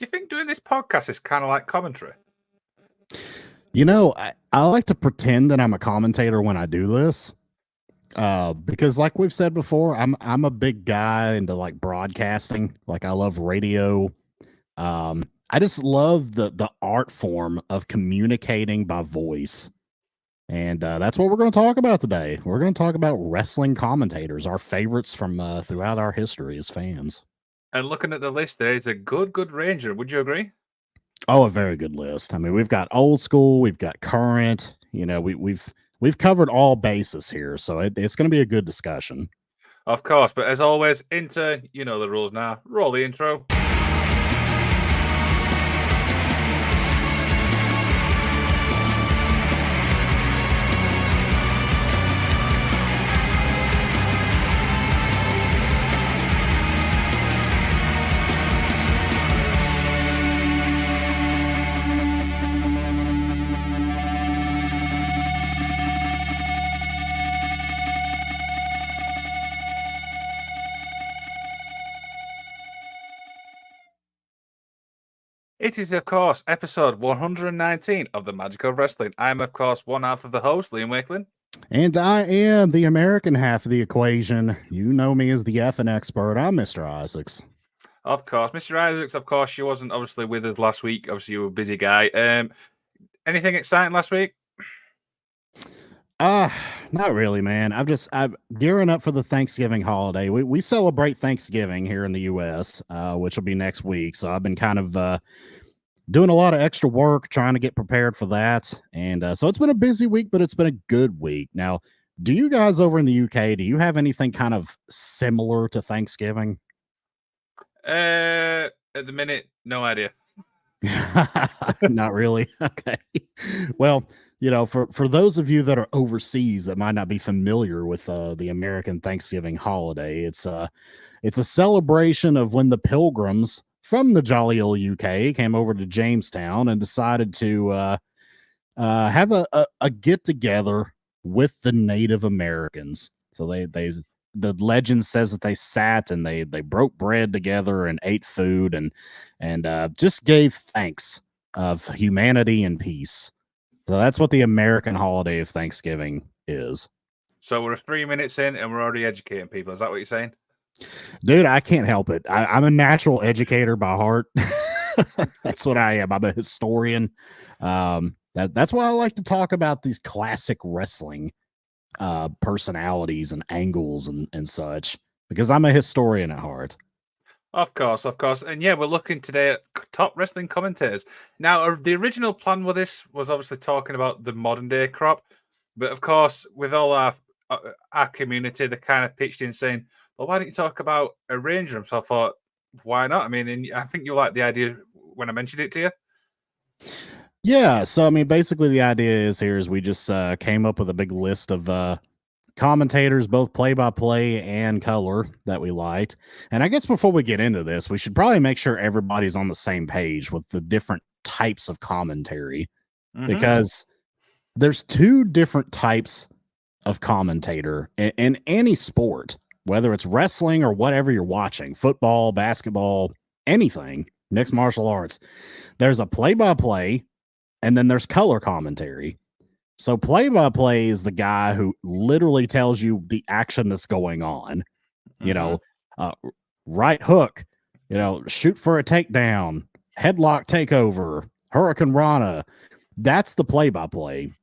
Do you think doing this podcast is kind of like commentary? You know, I, I like to pretend that I'm a commentator when I do this. Uh, because like we've said before, I'm I'm a big guy into like broadcasting. Like I love radio. Um, I just love the the art form of communicating by voice. And uh, that's what we're going to talk about today. We're going to talk about wrestling commentators, our favorites from uh, throughout our history as fans. And looking at the list, there, is a good, good ranger. Would you agree? Oh, a very good list. I mean, we've got old school, we've got current. You know, we, we've we've covered all bases here, so it, it's going to be a good discussion. Of course, but as always, into you know the rules now. Roll the intro. It is, of course, episode 119 of the Magic of Wrestling. I'm, of course, one half of the host, Liam Wakelin. And I am the American half of the equation. You know me as the F and expert. I'm Mr. Isaacs. Of course. Mr. Isaacs, of course, you wasn't obviously with us last week. Obviously, you were a busy guy. Um, anything exciting last week? Uh, not really, man. I'm just I'm gearing up for the Thanksgiving holiday. We we celebrate Thanksgiving here in the US, uh, which will be next week. So I've been kind of uh doing a lot of extra work trying to get prepared for that. And uh, so it's been a busy week, but it's been a good week. Now, do you guys over in the UK, do you have anything kind of similar to Thanksgiving? Uh at the minute, no idea. not really. Okay. Well, you know, for for those of you that are overseas that might not be familiar with uh, the American Thanksgiving holiday, it's uh it's a celebration of when the Pilgrims from the jolly old UK came over to Jamestown and decided to uh, uh, have a, a, a get together with the Native Americans. So they they the legend says that they sat and they they broke bread together and ate food and and uh, just gave thanks of humanity and peace. So that's what the American holiday of Thanksgiving is. So we're three minutes in and we're already educating people. Is that what you're saying? Dude, I can't help it. I, am a natural educator by heart. that's what I am. I'm a historian. Um, that, that's why I like to talk about these classic wrestling uh, personalities and angles and, and such because I'm a historian at heart. Of course, of course. And yeah, we're looking today at top wrestling commentators. Now, the original plan with this was obviously talking about the modern day crop. But of course, with all our uh, our community, they kind of pitched in saying, well, why don't you talk about arranging them? So I thought, why not? I mean, and I think you like the idea when I mentioned it to you. Yeah. So, I mean, basically, the idea is here is we just uh, came up with a big list of uh, commentators, both play by play and color, that we liked. And I guess before we get into this, we should probably make sure everybody's on the same page with the different types of commentary mm-hmm. because there's two different types of commentator in, in any sport, whether it's wrestling or whatever you're watching football, basketball, anything, mixed martial arts. There's a play by play and then there's color commentary. So play by play is the guy who literally tells you the action that's going on. Mm-hmm. You know, mm-hmm. uh, right hook, you know, shoot for a takedown, headlock takeover, Hurricane Rana. That's the play by play.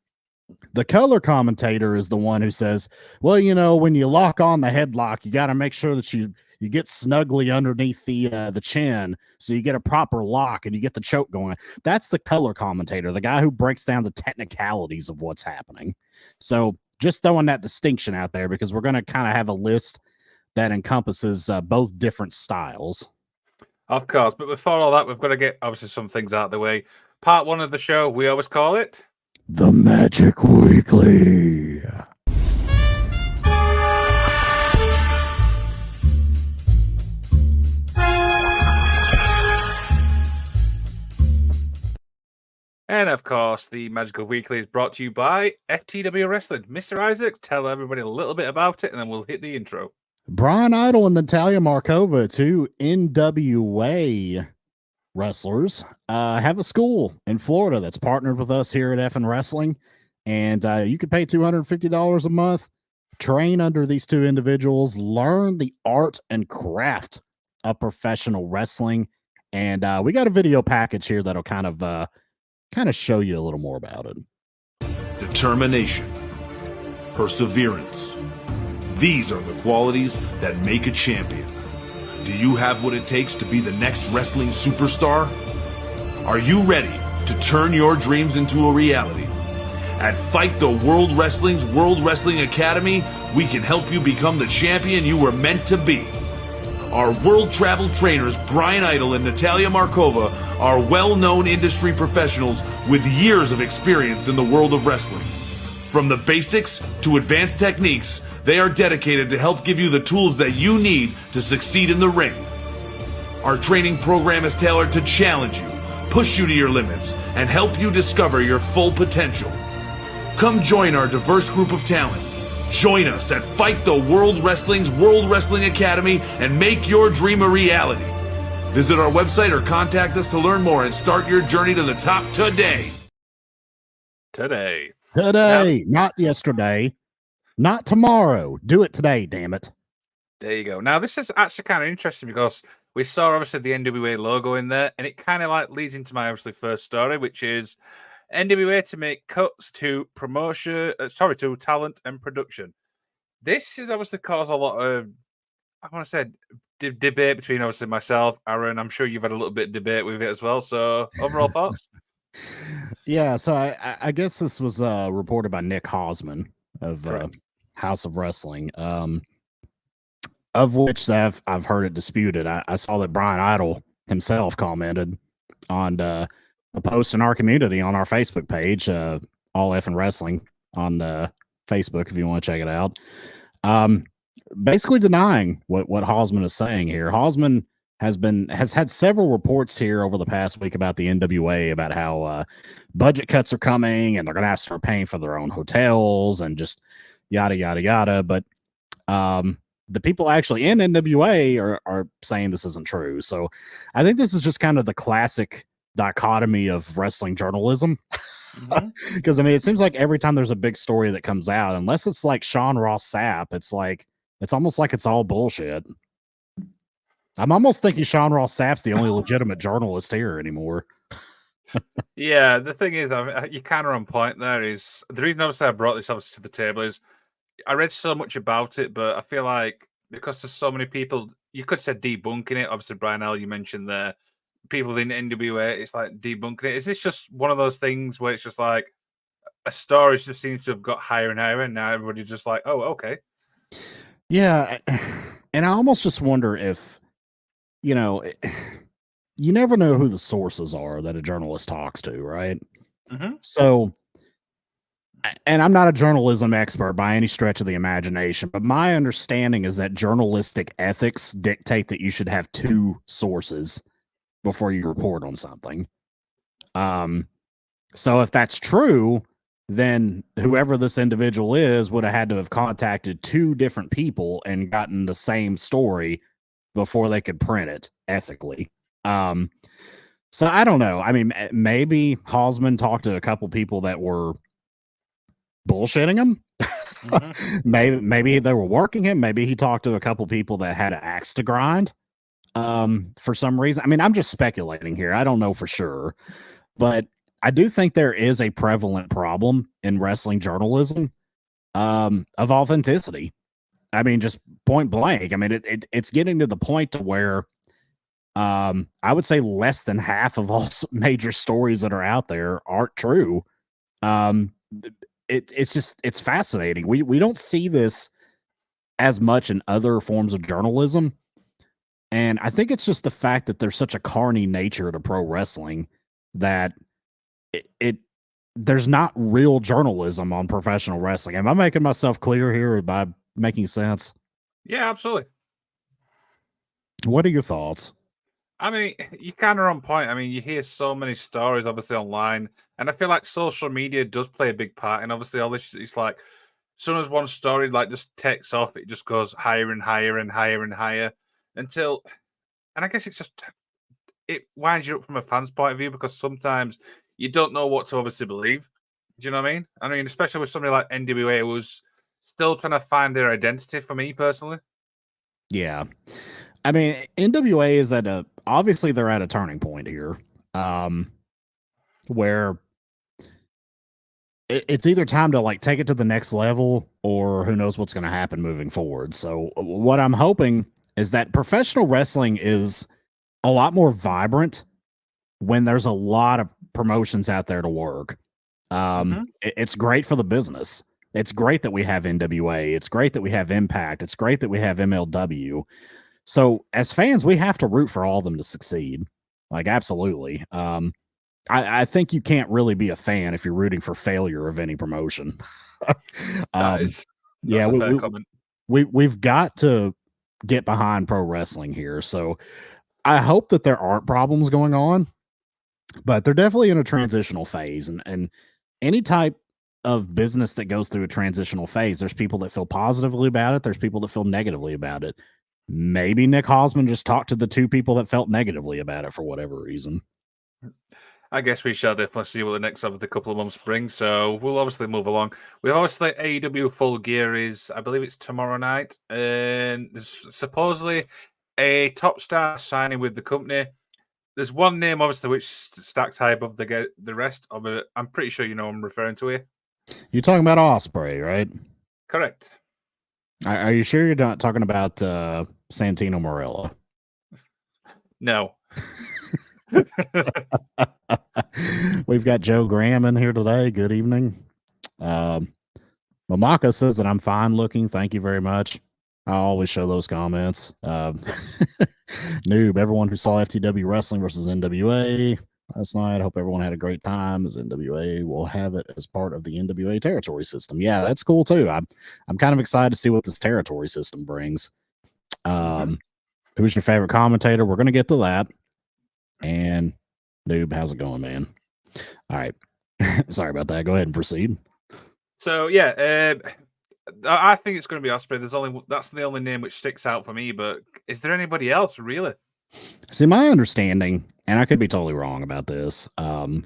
The color commentator is the one who says, "Well, you know, when you lock on the headlock, you got to make sure that you you get snugly underneath the uh, the chin so you get a proper lock and you get the choke going. That's the color commentator the guy who breaks down the technicalities of what's happening. So just throwing that distinction out there because we're going to kind of have a list that encompasses uh, both different styles. Of course but before all that we've got to get obviously some things out of the way. Part one of the show we always call it the magic weekly And of course, the Magic Weekly is brought to you by FTW Wrestling. Mr. Isaac, tell everybody a little bit about it, and then we'll hit the intro. Brian Idol and Natalia Markova two NWA wrestlers uh, have a school in Florida that's partnered with us here at FN Wrestling, and uh, you can pay two hundred and fifty dollars a month, train under these two individuals, learn the art and craft of professional wrestling, and uh, we got a video package here that'll kind of uh, kind of show you a little more about it. Determination, perseverance. These are the qualities that make a champion. Do you have what it takes to be the next wrestling superstar? Are you ready to turn your dreams into a reality? At Fight the World Wrestling's World Wrestling Academy, we can help you become the champion you were meant to be. Our world travel trainers, Brian Idol and Natalia Markova, are well known industry professionals with years of experience in the world of wrestling. From the basics to advanced techniques, they are dedicated to help give you the tools that you need to succeed in the ring. Our training program is tailored to challenge you, push you to your limits, and help you discover your full potential. Come join our diverse group of talent. Join us at Fight the World Wrestling's World Wrestling Academy and make your dream a reality. Visit our website or contact us to learn more and start your journey to the top today. Today. Today, not yesterday, not tomorrow. Do it today, damn it. There you go. Now, this is actually kind of interesting because we saw obviously the NWA logo in there, and it kind of like leads into my obviously first story, which is NWA to make cuts to promotion, uh, sorry, to talent and production. This has obviously caused a lot of, I want to say, de- debate between obviously myself, Aaron. I'm sure you've had a little bit of debate with it as well. So, overall thoughts? Yeah, so I, I- I guess this was uh, reported by Nick Hausman of uh, Haus of Wrestling, um, of which I've I've heard it disputed. I, I saw that Brian Idol himself commented on uh, a post in our community on our Facebook page, uh, All F and Wrestling on uh, Facebook if you want to check it out. Um, basically denying what what Hausman is saying here. Hausman has been has had several reports here over the past week about the NWA about how uh, budget cuts are coming and they're going to have to start paying for their own hotels and just yada yada yada. But um, the people actually in NWA are are saying this isn't true. So I think this is just kind of the classic dichotomy of wrestling journalism. Mm-hmm. Because I mean, it seems like every time there's a big story that comes out, unless it's like Sean Ross Sapp, it's like it's almost like it's all bullshit. I'm almost thinking Sean Ross Sapp's the only legitimate journalist here anymore. Yeah, the thing is, I mean, you kind of on point there. Is the reason obviously I brought this obviously to the table is I read so much about it, but I feel like because there's so many people, you could say debunking it. Obviously, Brian L, you mentioned there, people in NWA, it's like debunking it. Is this just one of those things where it's just like a story just seems to have got higher and higher, and now everybody's just like, oh, okay, Yeah, and I almost just wonder if, you know, eh, you never know who the sources are that a journalist talks to, right? Mhm. So, and I'm not a journalism expert by any stretch of the imagination, but my understanding is that journalistic ethics dictate that you should have two sources before you report on something. Um, so if that's true, then whoever this individual is would have had to have contacted two different people and gotten the same story before they could print it ethically. Um, so I don't know. I mean, maybe Hausman talked to a couple people that were bullshitting him. Mhm. maybe maybe they were working him. Maybe he talked to a couple people that had an axe to grind. Um, for some reason. I mean, I'm just speculating here. I don't know for sure, but I do think there is a prevalent problem in wrestling journalism um, of authenticity. I mean, just point blank. I mean, it, it it's getting to the point to where um, I would say less than half of all major stories that are out there aren't true. Um, it it's just it's fascinating. We we don't see this as much in other forms of journalism. And I think it's just the fact that there's such a carny nature to pro wrestling that it, it there's not real journalism on professional wrestling. Am I making myself clear here by making sense? yeah, absolutely. What are your thoughts? I mean, you kind of on point. I mean, you hear so many stories, obviously online, and I feel like social media does play a big part. And obviously, all this it's like, as soon as one story like just takes off, it just goes higher and higher and higher and higher until, and I guess it's just it winds you up from a fan's point of view because sometimes you don't know what to obviously believe. Do you know what I mean? I mean, especially with somebody like NWA who's still trying to find their identity for me personally. Yeah. I mean, NWA is at a obviously they're at a turning point here. Um where it's either time to like take it to the next level or who knows what's going to happen moving forward. So what I'm hoping is that professional wrestling is a lot more vibrant when there's a lot of promotions out there to work. Um, Mhm. it- it's great for the business. It's great that we have NWA. It's great that we have Impact. It's great that we have MLW. So as fans, we have to root for all of them to succeed. Like absolutely. Um, I, I think you can't really be a fan if you're rooting for failure of any promotion. Um, is- yeah, we, we, we we've got to get behind pro wrestling here. So I hope that there aren't problems going on, but they're definitely in a transitional phase. And and any type of business that goes through a transitional phase, there's people that feel positively about it. There's people that feel negatively about it. Maybe Nick Hausman just talked to the two people that felt negatively about it for whatever reason. I guess we shall definitely see what the next of the couple of months brings. So we'll obviously move along. We obviously AEW Full Gear is, I believe it's tomorrow night, and there's supposedly a top star signing with the company. There's one name, obviously, which stacks high above the the rest of it. I'm pretty sure you know I'm referring to here. You're talking about Ospreay, right? Correct. Are, are you sure you're not talking about uh, Santino Marella? No. We've got Joe Graham in here today. Good evening. Um, Mamaka says that I'm fine looking. Thank you very much. I always show those comments. Um, noob, everyone who saw FTW wrestling versus NWA last night. I hope everyone had a great time. As NWA will have it as part of the NWA territory system. Yeah, that's cool too. I'm I'm kind of excited to see what this territory system brings. Um, who's your favorite commentator? We're gonna get to that. And noob, how's it going, man? All right. Sorry about that. Go ahead and proceed. So yeah, uh, I think it's going to be Ospreay. There's only that's the only name which sticks out for me. But is there anybody else really? See, my understanding, and I could be totally wrong about this, um,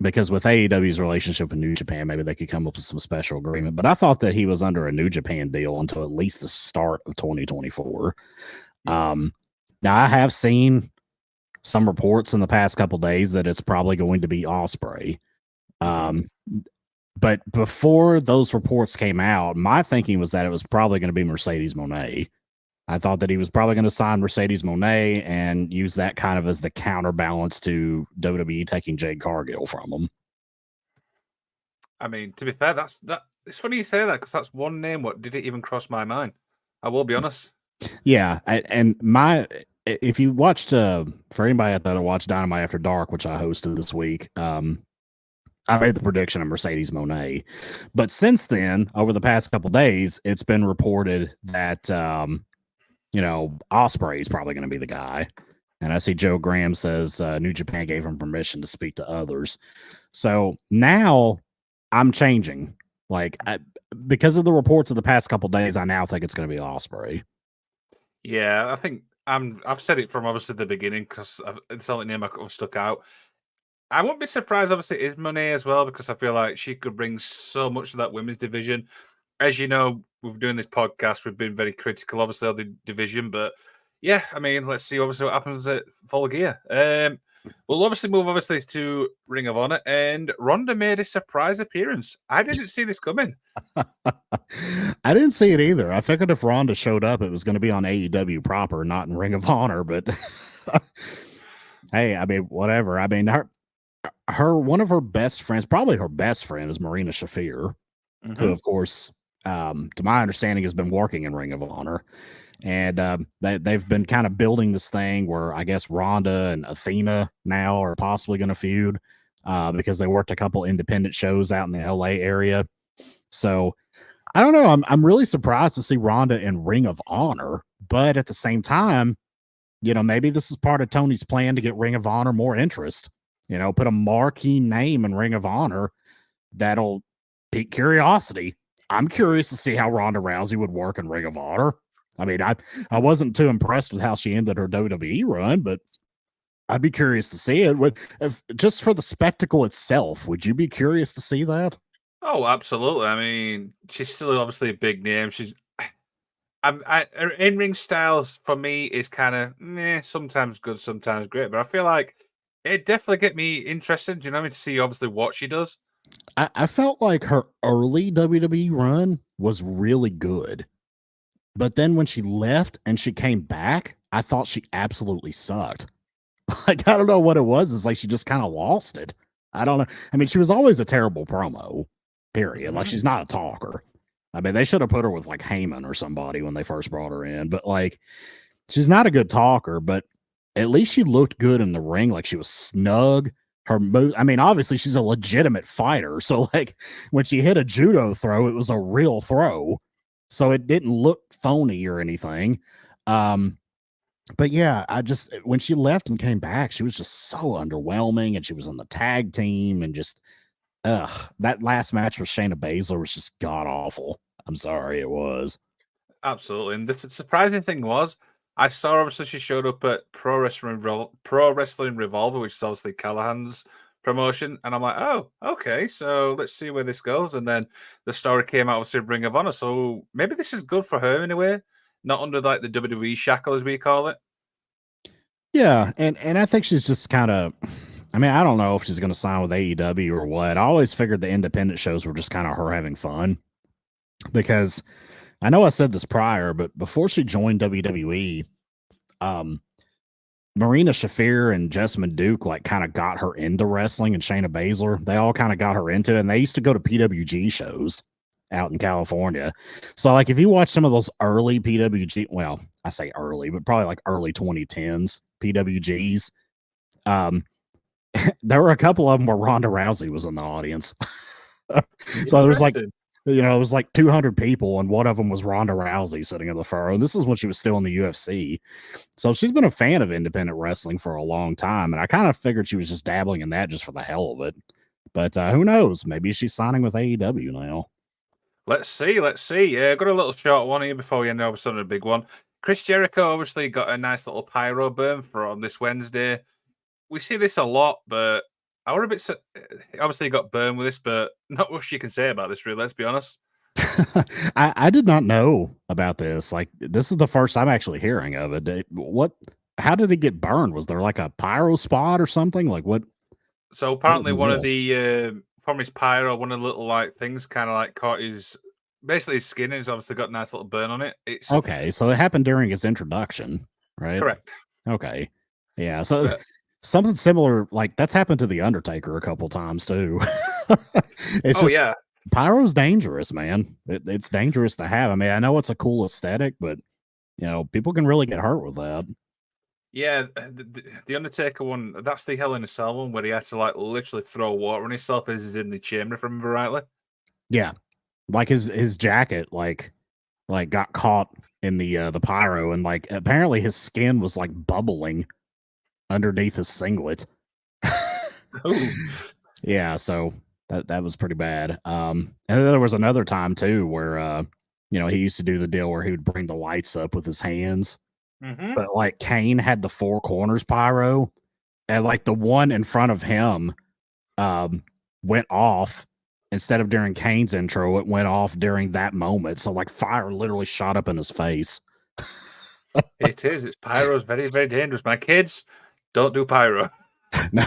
because with AEW's relationship with New Japan, maybe they could come up with some special agreement. But I thought that he was under a New Japan deal until at least the start of 2024. Um, now I have seen some reports in the past couple days that it's probably going to be Ospreay. Um, but before those reports came out, my thinking was that it was probably going to be Mercedes Moné. I thought that he was probably going to sign Mercedes Moné and use that kind of as the counterbalance to WWE taking Jade Cargill from him. I mean, to be fair, that's that. It's funny you say that because that's one name. What did it even cross my mind? I will be honest. Yeah, I, and my if you watched uh for anybody out there that watched Dynamite After Dark, which I hosted this week, um, I made the prediction of Mercedes Moné. But since then, over the past couple days, it's been reported that um, you know, Ospreay is probably going to be the guy. And I see Joe Graham says uh, New Japan gave him permission to speak to others. So now I'm changing. Like I, because of the reports of the past couple days, I now think it's going to be Ospreay. Yeah, I think I'm. I've said it from obviously the beginning because it's the only name I could have stuck out. I wouldn't be surprised. Obviously, is Moné as well because I feel like she could bring so much to that women's division. As you know, we've doing this podcast. We've been very critical, obviously, of the division, but yeah, I mean, let's see obviously what happens at Full Gear. Um, we'll obviously move obviously to Ring of Honor, and Ronda made a surprise appearance. I didn't see this coming. I didn't see it either. I figured if Ronda showed up, it was going to be on AEW proper, not in Ring of Honor. But hey, I mean, whatever. I mean, her, her, one of her best friends, probably her best friend, is Marina Shafir, who, of course, um, to my understanding, has been working in Ring of Honor. And um, they, they've been kind of building this thing where I guess Ronda and Athena now are possibly going to feud uh, because they worked a couple independent shows out in the LA area. So I don't know. I'm I'm really surprised to see Ronda in Ring of Honor, but at the same time, you know, maybe this is part of Tony's plan to get Ring of Honor more interest. You know, put a marquee name in Ring of Honor that'll pique curiosity. I'm curious to see how Ronda Rousey would work in Ring of Honor. I mean, I I wasn't too impressed with how she ended her WWE run, but I'd be curious to see it. Would if, just for the spectacle itself, would you be curious to see that? Oh, absolutely. I mean, she's still obviously a big name. She's I'm, I, her in ring styles for me is kind of eh, sometimes good, sometimes great. But I feel like it definitely get me interested. Do you know what I mean? To see obviously what she does. I, I felt like her early WWE run was really good. But then when she left and she came back, I thought she absolutely sucked. Like, I don't know what it was. It's like she just kind of lost it. I don't know. I mean, she was always a terrible promo, period. Like, Mhm. she's not a talker. I mean, they should have put her with like Heyman or somebody when they first brought her in, but like, she's not a good talker, but at least she looked good in the ring. Like, she was snug. Her move, I mean, obviously, she's a legitimate fighter. So, like, when she hit a judo throw, it was a real throw. So it didn't look phony or anything. Um, but yeah, I just when she left and came back, she was just so underwhelming, and she was on the tag team, and just ugh, that last match with Shayna Baszler was just god awful. I'm sorry, it was. Absolutely. And the surprising thing was, I saw obviously she showed up at Pro Wrestling Revol- Pro Wrestling Revolver, which is obviously Callihan's promotion, and I'm like, oh, okay, so let's see where this goes. And then the story came out of Ring of Honor, so maybe this is good for her in a way, not under like the WWE shackle as we call it. Yeah, and and I think she's just kind of. I mean, I don't know if she's going to sign with AEW or what. I always figured the independent shows were just kind of her having fun because I know I said this prior, but before she joined WWE, um, Marina Shafir and Jessamyn Duke like kind of got her into wrestling, and Shayna Baszler, they all kind of got her into it. And they used to go to PWG shows out in California. So, like, if you watch some of those early PWG, well, I say early, but probably like early 2010s PWGs, um, there were a couple of them where Ronda Rousey was in the audience. so there was like. You know, it was like 200 people, and one of them was Ronda Rousey sitting in the furrow. This is when she was still in the UFC. So she's been a fan of independent wrestling for a long time. And I kind of figured she was just dabbling in that just for the hell of it. But uh, who knows? Maybe she's signing with AEW now. Let's see, let's see. Yeah, got a little short one here before we end over on a big one. Chris Jericho obviously got a nice little pyro burn from this Wednesday. We see this a lot, but I were a bit. Obviously, he got burned with this, but not much you can say about this, really. Let's be honest. I, I did not know about this. Like, this is the first time I'm actually hearing of it. What? How did it get burned? Was there like a pyro spot or something? Like, what? So apparently, be one of the uh, from his pyro, one of the little like things, kind of like caught his basically his skin. and He's obviously got a nice little burn on it. It's Okay. So it happened during his introduction, right? correct. Okay. Yeah. So. Something similar, like that's happened to the Undertaker a couple times too. it's oh just yeah, pyro's dangerous, man. It, it's dangerous to have. I mean, I know it's a cool aesthetic, but you know, people can really get hurt with that. Yeah, the, the- the Undertaker one. That's the Hell in a Cell one where he had to like literally throw water on himself as he's in the chamber. If I remember rightly. Yeah. Like his his jacket, like like got caught in the uh the pyro and like apparently his skin was like bubbling underneath his singlet. Ooh. Yeah, so that that was pretty bad. Um, and then there was another time too where uh, you know, he used to do the deal where he would bring the lights up with his hands, Mhm. but like Kane had the four corners pyro, and like the one in front of him, um, went off instead of during Kane's intro, it went off during that moment. So like fire literally shot up in his face. It is. It's pyro's very very dangerous. My kids don't do pyro. No,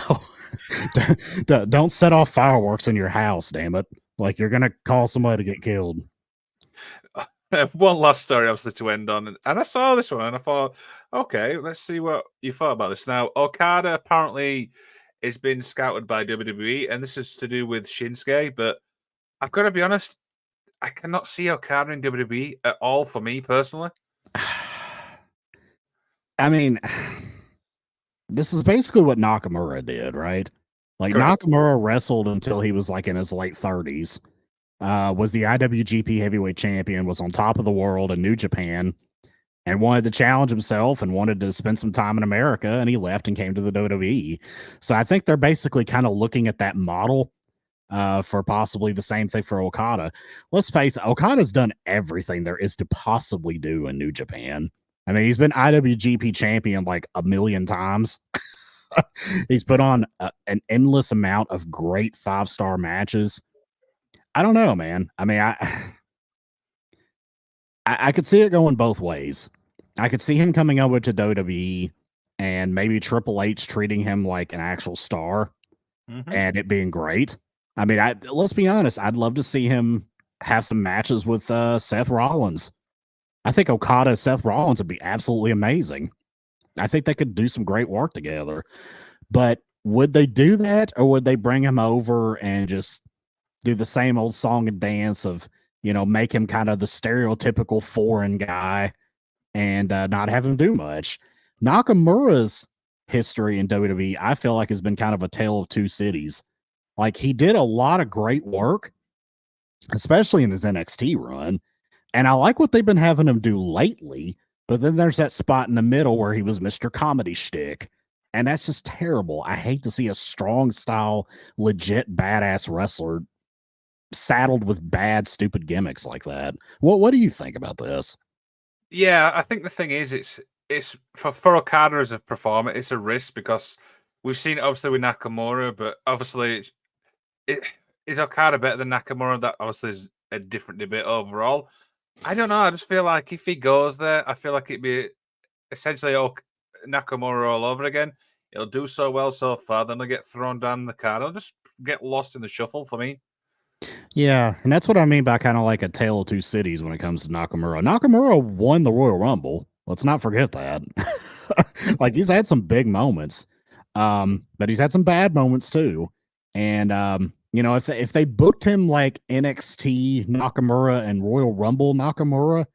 don't set off fireworks in your house, damn it! Like you're gonna cause somebody to get killed. One last story, obviously, to end on, and and I saw this one and I thought, okay, let's see what you thought about this. Now, Okada apparently has been scouted by WWE, and this is to do with Shinsuke. But I've got to be honest, I cannot see Okada in WWE at all for me personally. I mean, this is basically what Nakamura did, right? Like Correct. Nakamura wrestled until he was like in his late 30s. Uh, was the IWGP heavyweight champion, was on top of the world in New Japan, and wanted to challenge himself and wanted to spend some time in America. And he left and came to the WWE. So I think they're basically kind of looking at that model uh, for possibly the same thing for Okada. Let's face it, Okada's done everything there is to possibly do in New Japan. I mean, he's been IWGP champion like a million times. he's put on a, an endless amount of great five star matches. I don't know, man. I mean, I, I I could see it going both ways. I could see him coming over to WWE and maybe Triple H treating him like an actual star Mhm. and it being great. I mean, I let's be honest, I'd love to see him have some matches with uh, Seth Rollins. I think Okada and Seth Rollins would be absolutely amazing. I think they could do some great work together. But would they do that or would they bring him over and just do the same old song and dance of, you know, make him kind of the stereotypical foreign guy and uh, not have him do much? Nakamura's history in WWE, I feel like has been kind of a tale of two cities. Like he did a lot of great work, especially in his NXT run. And I like what they've been having him do lately. But then there's that spot in the middle where he was Mr. Comedy Shtick. And that's just terrible. I hate to see a strong style, legit badass wrestler saddled with bad, stupid gimmicks like that. What what do you think about this? Yeah, I think the thing is, it's it's for for Okada as a performer, it's a risk because we've seen it obviously with Nakamura, but obviously, it's- it is Okada better than Nakamura. That obviously is a different debate overall. I don't know. I just feel like if he goes there, I feel like it'd be essentially all Nakamura all over again. He'll do so well so far, then he'll get thrown down the card. He'll just get lost in the shuffle for me. Yeah, and that's what I mean by kind of like a tale of two cities when it comes to Nakamura. Nakamura won the Royal Rumble. Let's not forget that. like he's had some big moments, um, but he's had some bad moments too. And um, you know, if they, if they booked him like NXT Nakamura and Royal Rumble Nakamura,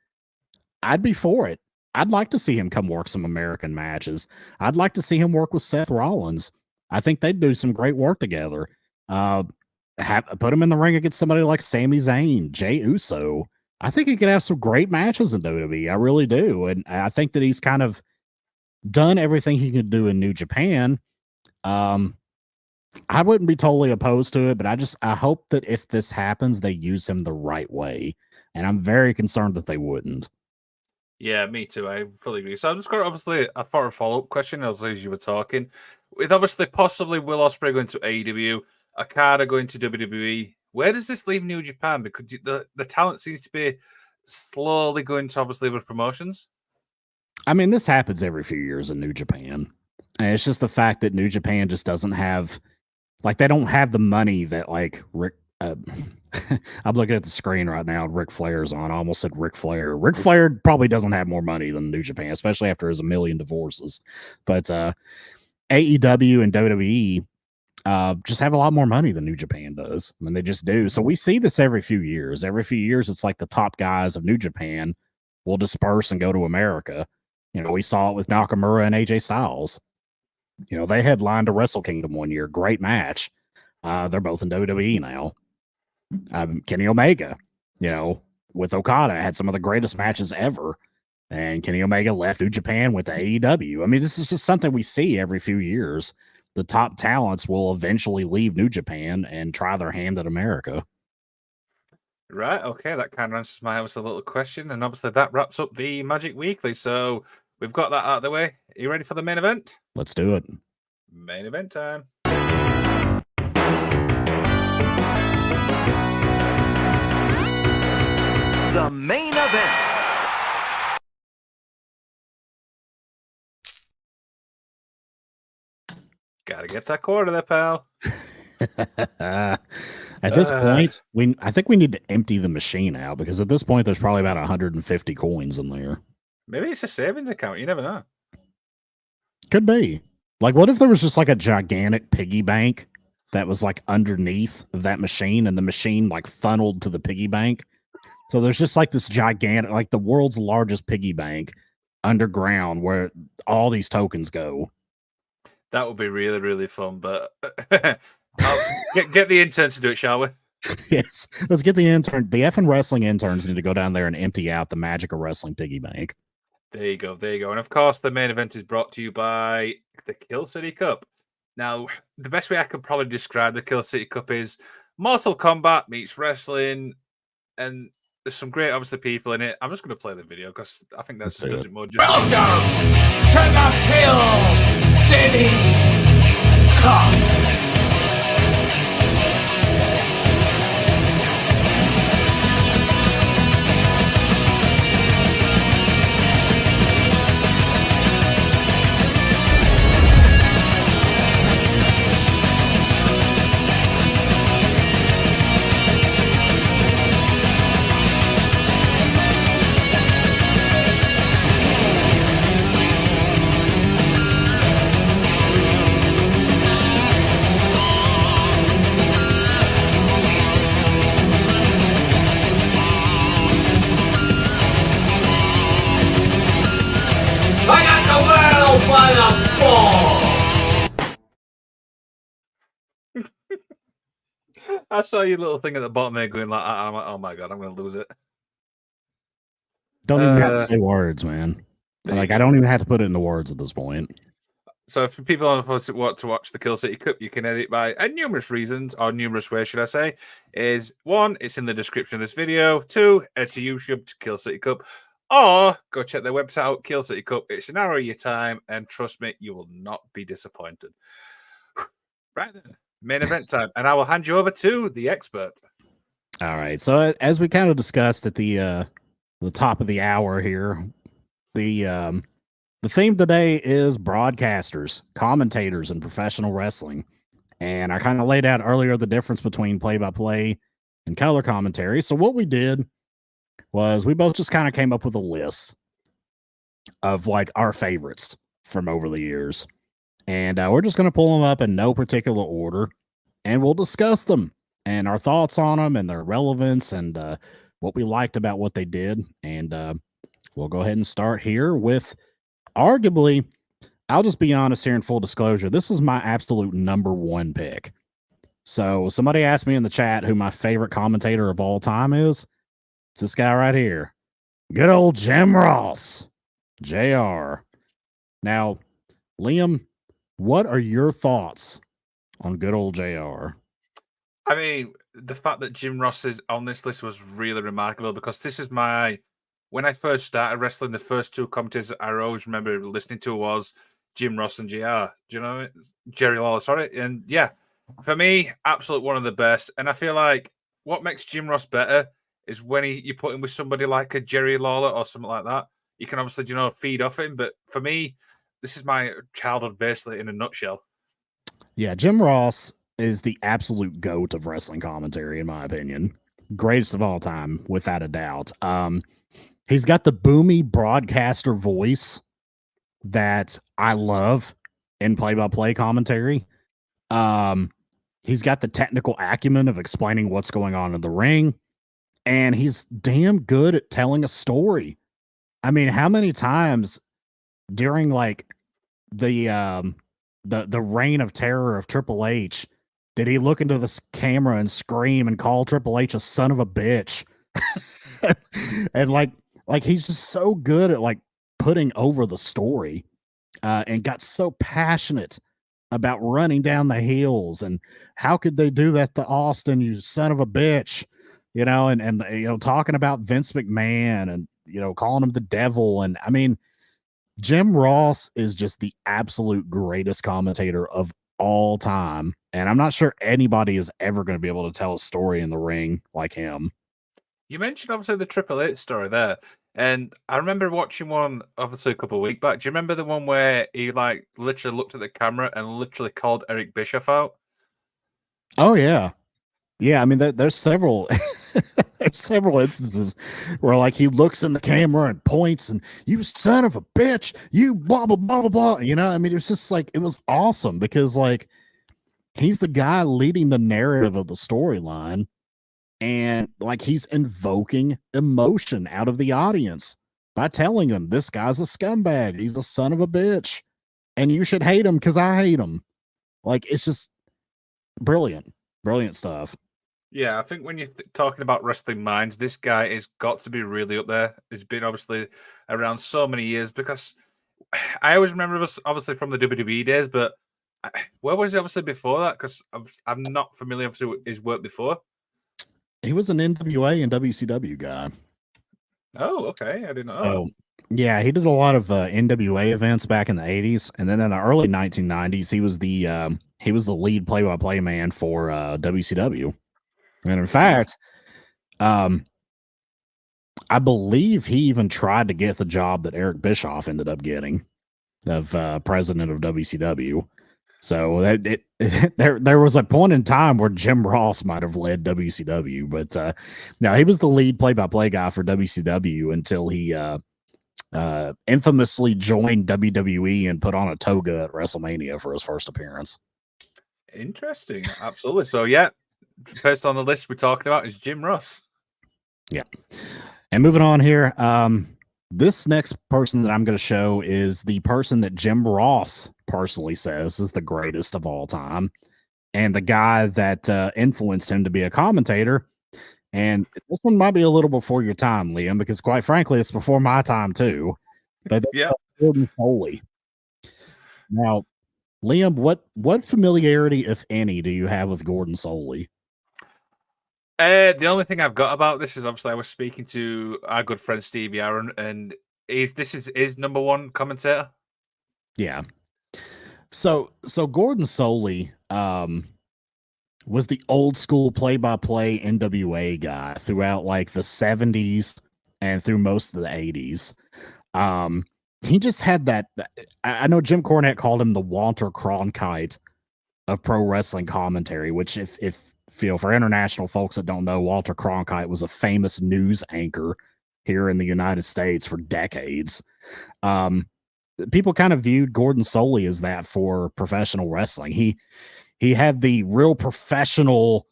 I'd be for it. I'd like to see him come work some American matches. I'd like to see him work with Seth Rollins. I think they'd do some great work together. Uh, have put him in the ring against somebody like Sami Zayn, Jay Uso. I think he could have some great matches in WWE. I really do, and I think that he's kind of done everything he could do in New Japan. Um, I wouldn't be totally opposed to it, but I just I hope that if this happens, they use him the right way, and I'm very concerned that they wouldn't. Yeah, me too. I fully agree. So I'm just got obviously a for a follow up question as you were talking, with obviously possibly Will Ospreay going to AEW, Okada going to WWE. Where does this leave New Japan? Because the the talent seems to be slowly going to obviously other promotions. I mean, this happens every few years in New Japan. And it's just the fact that New Japan just doesn't have, like, they don't have the money that, like, Rick. Uh, I'm looking at the screen right now. Rick Flair's on. I almost said Rick Flair. Rick Flair probably doesn't have more money than New Japan, especially after his a million divorces. But uh, AEW and WWE uh, just have a lot more money than New Japan does. I mean, they just do. So we see this every few years. Every few years, it's like the top guys of New Japan will disperse and go to America. You know, we saw it with Nakamura and AJ Styles. You know, they headlined a Wrestle Kingdom one year. Great match. Uh, they're both in WWE now. Um, Kenny Omega, you know, with Okada had some of the greatest matches ever. And Kenny Omega left New Japan, went to AEW. I mean, this is just something we see every few years. The top talents will eventually leave New Japan and try their hand at America. Right. Okay. That kind of answers my obviously little question, and obviously that wraps up the Magic Weekly. So we've got that out of the way. Are you ready for the main event? Let's do it. Main event time. The main event. Gotta get that quarter there, pal. at this Uh. point, we I think we need to empty the machine out because at this point there's probably about 150 coins in there. Maybe it's a savings account. You never know. Could be. Like what if there was just like a gigantic piggy bank that was like underneath of that machine and the machine like funneled to the piggy bank? So there's just like this gigantic like the world's largest piggy bank underground where all these tokens go. That would be really, really fun. But get get the intern to do it, shall we? yes. Let's get the intern the effing wrestling interns need to go down there and empty out the magic of wrestling piggy bank. There you go. There you go. And of course, the main event is brought to you by the Kill City Cup. Now, the best way I could probably describe the Kill City Cup is Mortal Kombat meets wrestling, and there's some great, obviously, people in it. I'm just going to play the video because I think that Let's do does it. it more justice. Welcome to the Kill City Cup. I saw your little thing at the bottom there going like, I'm like, oh my god, I'm going to lose it. Don't even have to Uh, say words, man. Like. I don't even have to put it into words at this point. So for people on the want to watch the Kill City Cup, you can edit by uh, numerous reasons, or numerous ways, should I say? Is one, it's in the description of this video. Two, head to YouTube to Kill City Cup, or go check their website out, Kill City Cup. It's an hour of your time, and trust me, you will not be disappointed. Right then, main event time, and I will hand you over to the expert. All right. So as we kind of discussed at the uh the top of the hour here, the um the theme today is broadcasters, commentators and professional wrestling. And I kind of laid out earlier the difference between play by play and color commentary. So what we did was we both just kind of came up with a list of like our favorites from over the years. And uh, we're just going to pull them up in no particular order and we'll discuss them and our thoughts on them and their relevance and uh, what we liked about what they did. And uh, we'll go ahead and start here with arguably, I'll just be honest here in full disclosure. This is my absolute number one pick. So somebody asked me in the chat who my favorite commentator of all time is. It's this guy right here. Good old Jim Ross, JR. Now, Liam, what are your thoughts on good old JR? I mean, the fact that Jim Ross is on this list was really remarkable because this is my when I first started wrestling. The first two commentators I always remember listening to was Jim Ross and JR. Do you know? Jerry Lawler? Sorry, and yeah, for me, absolute one of the best. And I feel like what makes Jim Ross better is when he you put him with somebody like a Jerry Lawler or something like that. You can obviously you know feed off him, but for me, this is my childhood basically in a nutshell. Yeah, Jim Ross is the absolute goat of wrestling commentary, in my opinion. Greatest of all time, without a doubt. Um, he's got the boomy broadcaster voice that I love in play-by-play commentary. Um, he's got the technical acumen of explaining what's going on in the ring, and he's damn good at telling a story. I mean, how many times during like the um the the reign of terror of Triple H, did he look into this camera and scream and call Triple H a son of a bitch? and like like he's just so good at like putting over the story uh and got so passionate about running down the hills and how could they do that to Austin, you son of a bitch? You know, and and you know, talking about Vince McMahon and you know, calling him the devil. And I mean, Jim Ross is just the absolute greatest commentator of all time. And I'm not sure anybody is ever going to be able to tell a story in the ring like him. You mentioned obviously the Triple H story there, and I remember watching one obviously a couple of weeks back. Do you remember the one where he like literally looked at the camera and literally called Eric Bischoff out? Oh, yeah. Yeah. I mean, there, there's several. There's several instances where like he looks in the camera and points and you son of a bitch, you blah blah blah blah blah. You know, I mean, it was just like it was awesome because like he's the guy leading the narrative of the storyline and like he's invoking emotion out of the audience by telling them this guy's a scumbag. He's a son of a bitch. And you should hate him because i hate him. Like it's just brilliant brilliant stuff Yeah, I think when you're th- talking about wrestling minds, this guy has got to be really up there. He's been obviously around so many years because I always remember us obviously from the WWE days, but I- where was he obviously before that? Because I'm not familiar with his work before. he was an nwa and wcw guy Oh, okay, I didn't know. so Yeah, he did a lot of uh, NWA events back in the '80s, and then in the early 1990s, he was the um, he was the lead play-by-play man for uh, WCW. And in fact, um, I believe he even tried to get the job that Eric Bischoff ended up getting of uh, president of WCW. So that it, there there was a point in time where Jim Ross might have led WCW, but uh, no, he was the lead play-by-play guy for WCW until he uh, uh, infamously joined WWE and put on a toga at WrestleMania for his first appearance. Interesting. Absolutely. So yeah, first on the list we're talking about is Jim Ross. Yeah. And moving on here, um, this next person that I'm going to show is the person that Jim Ross personally says is the greatest of all time, and the guy that uh, influenced him to be a commentator. And this one might be a little before your time, Liam, because quite frankly, it's before my time too. But Yeah. Gordon Solie. Now, Liam, what what familiarity, if any, do you have with Gordon Solie? Uh, the only thing I've got about this is obviously I was speaking to our good friend Stevie Aaron, and he's this is his number one commentator. Yeah. So so Gordon Solie um was the old school play by play NWA guy throughout like the 70s and through most of the 80s. Um he just had that I know Jim Cornette called him the Walter Cronkite of pro wrestling commentary, which if if feel for international folks that don't know, Walter Cronkite was a famous news anchor here in the United States for decades. Um people kind of viewed Gordon Solie as that for professional wrestling. He he had the real professional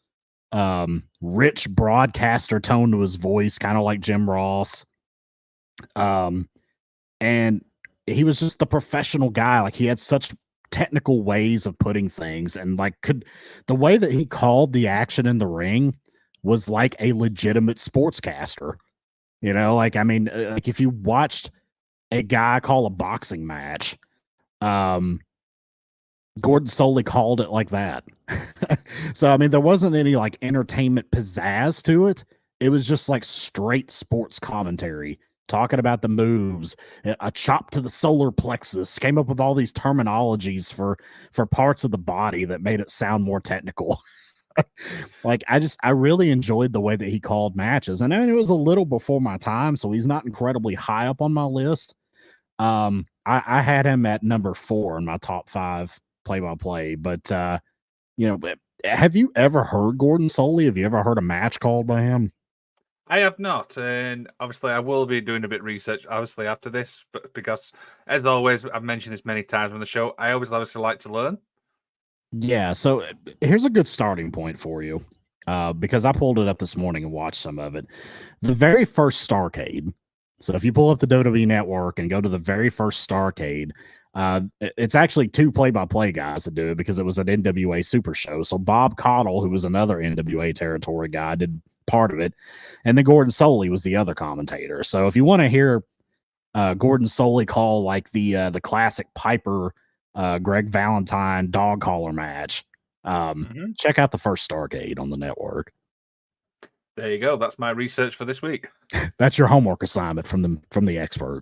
um rich broadcaster tone to his voice kind of like Jim Ross. Um and he was just the professional guy like he had such technical ways of putting things and like could the way that he called the action in the ring was like a legitimate sportscaster. You know, like I mean, uh, like if you watched a guy call a boxing match. Um, Gordon Solie called it like that. so I mean, there wasn't any like entertainment pizzazz to it. It was just like straight sports commentary, talking about the moves, a chop to the solar plexus. Came up with all these terminologies for for parts of the body that made it sound more technical. like I just I really enjoyed the way that he called matches, and I mean, it was a little before my time, so he's not incredibly high up on my list. Um, I, I had him at number four in my top five play by play, but uh, you know, have you ever heard Gordon Solie? Have you ever heard a match called by him? I have not, and obviously I will be doing a bit of research obviously after this, but because as always, I've mentioned this many times on the show. I always obviously like to learn. Yeah, so here's a good starting point for you. Uh, because I pulled it up this morning and watched some of it. The very first Starcade. So if you pull up the WWE network and go to the very first Starcade, uh, it's actually two play-by-play guys that do it because it was an NWA Super Show. So Bob Caudle, who was another NWA territory guy, did part of it, and then Gordon Solie was the other commentator. So if you want to hear uh, Gordon Solie call like the uh, the classic Piper uh, Greg Valentine dog collar match. Um, Mhm. Check out the first Starcade on the network. There you go. That's my research for this week. That's your homework assignment from the from the expert.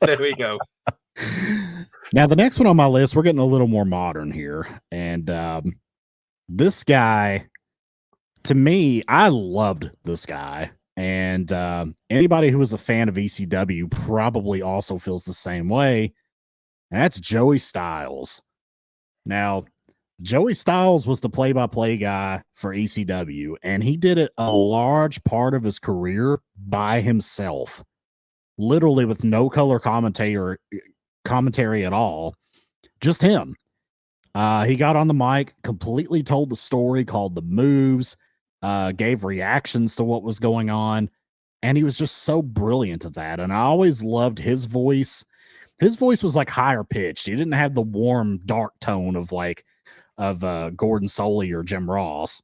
There we go. now the next one on my list, we're getting a little more modern here, and um, this guy, to me, I loved this guy, and um, anybody who was a fan of ECW probably also feels the same way. And that's Joey Styles. Now, Joey Styles was the play-by-play guy for ECW, and he did it a large part of his career by himself, literally with no color commentator commentary at all, just him. Uh, he got on the mic, completely told the story, called the moves, uh, gave reactions to what was going on, and he was just so brilliant at that. And I always loved his voice. His voice was like higher pitched. He didn't have the warm, dark tone of like of uh, Gordon Solie or Jim Ross,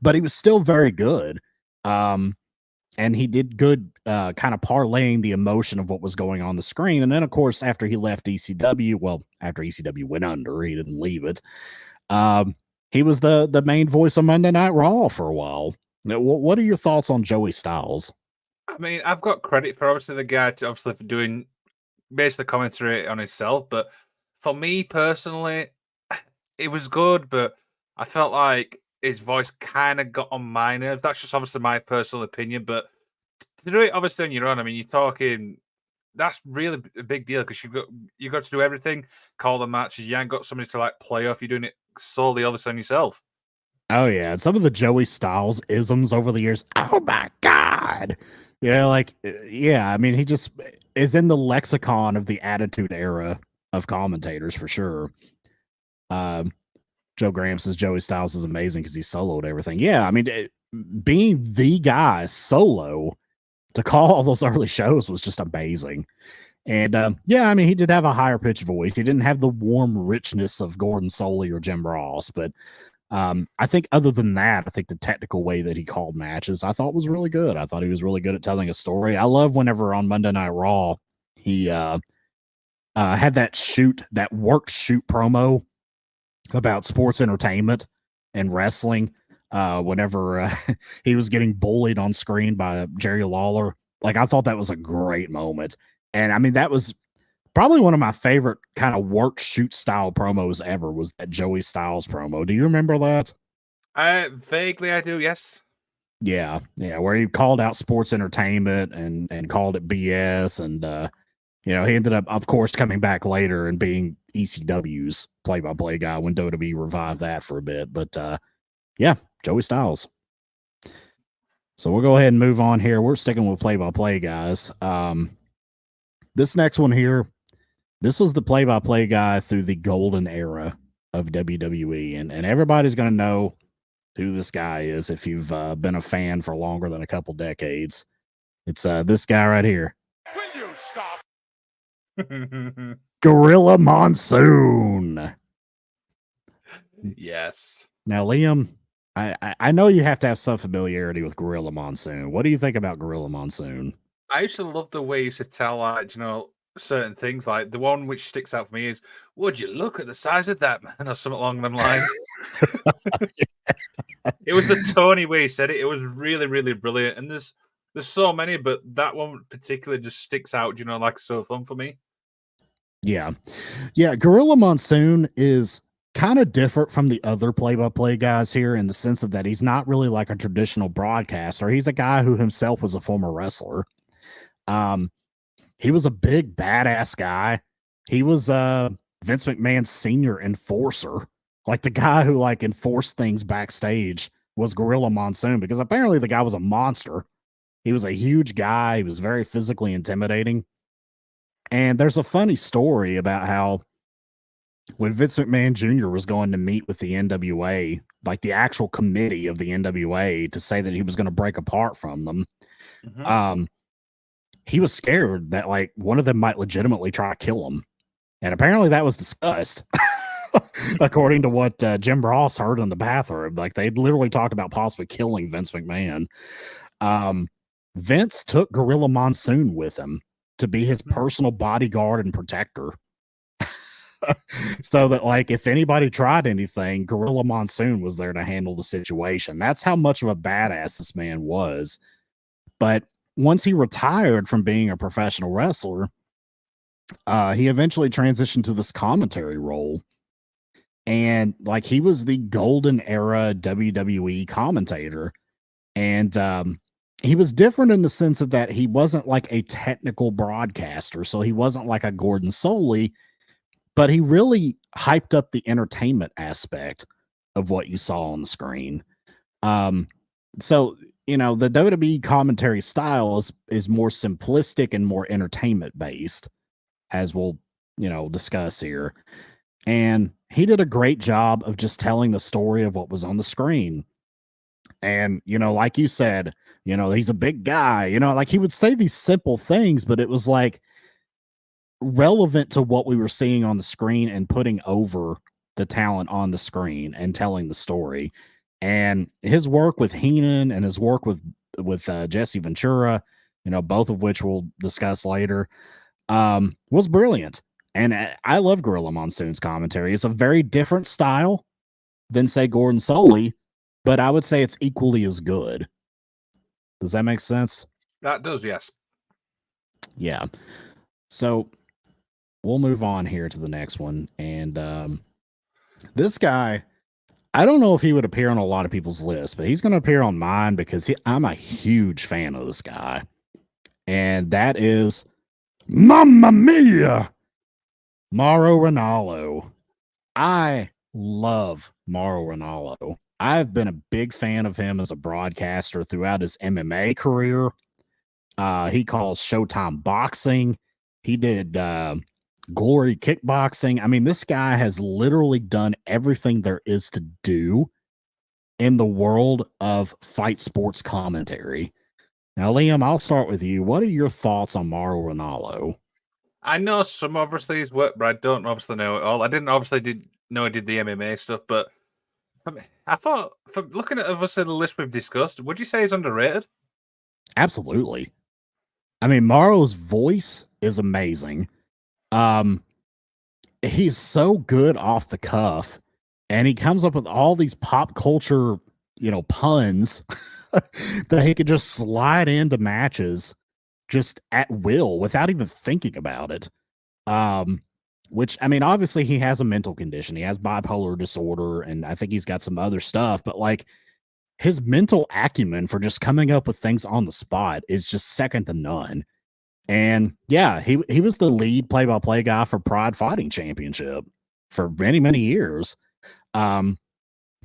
but he was still very good. Um, and he did good, uh, kind of parlaying the emotion of what was going on the screen. And then, of course, after he left ECW, well, after ECW went under, he didn't leave it. Um, he was the the main voice of Monday Night Raw for a while. Now, wh- What are your thoughts on Joey Styles? I mean, I've got credit for obviously the guy to obviously for doing basically commentary on himself, but for me personally, it was good, but I felt like his voice kind of got on my nerves. That's just obviously my personal opinion, but to do it obviously on your own, I mean, you're talking. That's really a big deal because you got you got to do everything, call the matches. You ain't got somebody to like play off. You're doing it solely obviously on yourself. Oh yeah, and some of the Joey Styles isms over the years. Oh my god, you know, like uh, yeah. I mean, he just is in the lexicon of the Attitude Era of commentators for sure. Um, Joe Graham says Joey Styles is amazing because he soloed everything. Yeah, I mean, it, being the guy solo to call all those early shows was just amazing. And um, yeah, I mean, he did have a higher pitched voice. He didn't have the warm richness of Gordon Solie or Jim Ross, but um, I think other than that, I think the technical way that he called matches, I thought was really good. I thought he was really good at telling a story. I love whenever on Monday Night Raw he uh, uh, had that shoot, that worked shoot promo about sports entertainment and wrestling. Uh, whenever uh, he was getting bullied on screen by Jerry Lawler, like I thought that was a great moment. And I mean, that was probably one of my favorite kind of work shoot style promos ever was that Joey Styles promo. Do you remember that? I vaguely I do, yes. Yeah, yeah, where he called out sports entertainment and and called it BS and uh you know, he ended up of course coming back later and being ECW's play-by-play guy when WWE revived that for a bit, but uh yeah, Joey Styles. So we'll go ahead and move on here. We're sticking with play-by-play guys. Um this next one here, this was the play-by-play guy through the golden era of WWE, and and everybody's going to know who this guy is if you've uh, been a fan for longer than a couple decades. It's uh this guy right here, Will you stop? Gorilla Monsoon. yes. Now, Liam, I, I I know you have to have some familiarity with Gorilla Monsoon. What do you think about Gorilla Monsoon? I used to love the way you used to tell like, you know, certain things. Like the one which sticks out for me is, "Would you look at the size of that man?" or something along them lines. it was the Tony way he said it. It was really, really brilliant. And there's there's so many, but that one particularly just sticks out. You know, like so fun for me. Yeah. Yeah. Gorilla Monsoon is kind of different from the other play by play guys here in the sense of that he's not really like a traditional broadcaster. He's a guy who himself was a former wrestler. Um, he was a big badass guy. He was uh Vince McMahon's senior enforcer, like the guy who like enforced things backstage was Gorilla Monsoon because apparently the guy was a monster. He was a huge guy. He was very physically intimidating. And there's a funny story about how when Vince McMahon Jr. was going to meet with the NWA, like the actual committee of the NWA, to say that he was going to break apart from them, Mhm. um, he was scared that like one of them might legitimately try to kill him. And apparently that was discussed. According to what uh, Jim Ross heard in the bathroom, like they literally talked about possibly killing Vince McMahon. Um, Vince took Gorilla Monsoon with him to be his Mhm. personal bodyguard and protector. so that like if anybody tried anything, Gorilla Monsoon was there to handle the situation. That's how much of a badass this man was. But once he retired from being a professional wrestler, uh, he eventually transitioned to this commentary role. And like he was the golden era WWE commentator. And um, he was different in the sense of that he wasn't like a technical broadcaster. So he wasn't like a Gordon Solie, but he really hyped up the entertainment aspect of what you saw on the screen. Um, so you know the WWE commentary style is is more simplistic and more entertainment based, as we'll you know discuss here. And he did a great job of just telling the story of what was on the screen. And you know, like you said, you know, he's a big guy. You know, like he would say these simple things, but it was like relevant to what we were seeing on the screen and putting over the talent on the screen and telling the story and his work with Heenan and his work with with uh, Jesse Ventura, you know, both of which we'll discuss later, um, was brilliant. And uh, I love Gorilla Monsoon's commentary. It's a very different style than say Gordon Solie, but I would say it's equally as good. Does that make sense? That does, yes. Yeah. So we'll move on here to the next one. And um, this guy, I don't know if he would appear on a lot of people's list, but he's going to appear on mine because he, I'm a huge fan of this guy. And that is Mamma Mia, Mauro Ranallo. I love Mauro Ranallo. I've been a big fan of him as a broadcaster throughout his MMA career. Uh, he calls Showtime Boxing. He did uh, Glory Kickboxing. I mean, this guy has literally done everything there is to do in the world of fight sports commentary. Now, Liam, I'll start with you. What are your thoughts on Mauro Ranallo? I know some obviously his work, but I don't obviously know it all. I didn't obviously did know he did the MMA stuff, but I, thought from looking at obviously the list we've discussed, would you say he's underrated? Absolutely. I mean, Mauro's voice is amazing. Um, he's so good off the cuff, and he comes up with all these pop culture, you know, puns that he could just slide into matches just at will without even thinking about it. Um, which I mean, obviously he has a mental condition. He has bipolar disorder, and I think he's got some other stuff, but like his mental acumen for just coming up with things on the spot is just second to none. And yeah, he he was the lead play-by-play guy for Pride Fighting Championship for many many years. Um,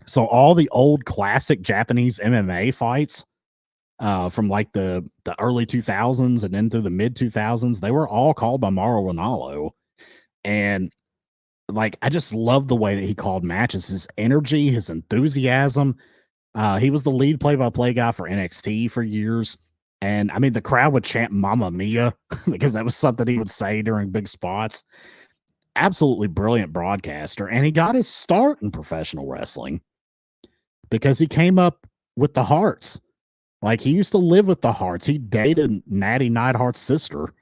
so all the old classic Japanese MMA fights uh, from like the the early 2000s and then through the mid 2000s, they were all called by Mauro Ranallo. And like I just love the way that he called matches, his energy, his enthusiasm. Uh, he was the lead play-by-play guy for NXT for years. And I mean, the crowd would chant Mamma Mia because that was something he would say during big spots. Absolutely brilliant broadcaster. And he got his start in professional wrestling because he came up with the Harts. Like he used to live with the Harts. He dated Natty Neidhart's sister.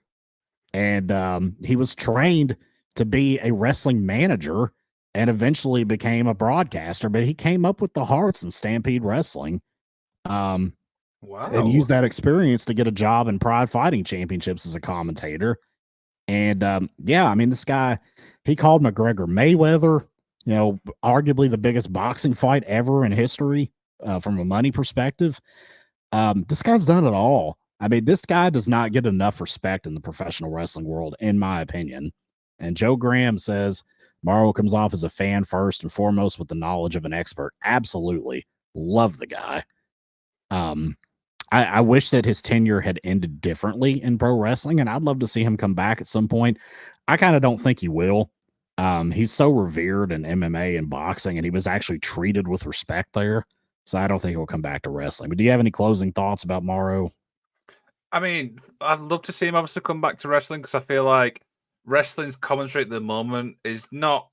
And um, he was trained to be a wrestling manager and eventually became a broadcaster. But he came up with the Harts and Stampede Wrestling. Um, Wow. and use that experience to get a job in Pride Fighting Championships as a commentator. And um, yeah, I mean, this guy, he called McGregor Mayweather, you know, arguably the biggest boxing fight ever in history uh, from a money perspective. Um, this guy's done it all. I mean, this guy does not get enough respect in the professional wrestling world, in my opinion. And Joe Graham says Mauro comes off as a fan first and foremost with the knowledge of an expert. Absolutely. Love the guy. Um, I, I wish that his tenure had ended differently in pro wrestling, and I'd love to see him come back at some point. I kind of don't think he will. Um, he's so revered in MMA and boxing, and he was actually treated with respect there. So I don't think he'll come back to wrestling. But do you have any closing thoughts about Mauro? I mean, I'd love to see him obviously come back to wrestling because I feel like wrestling's commentary at the moment is not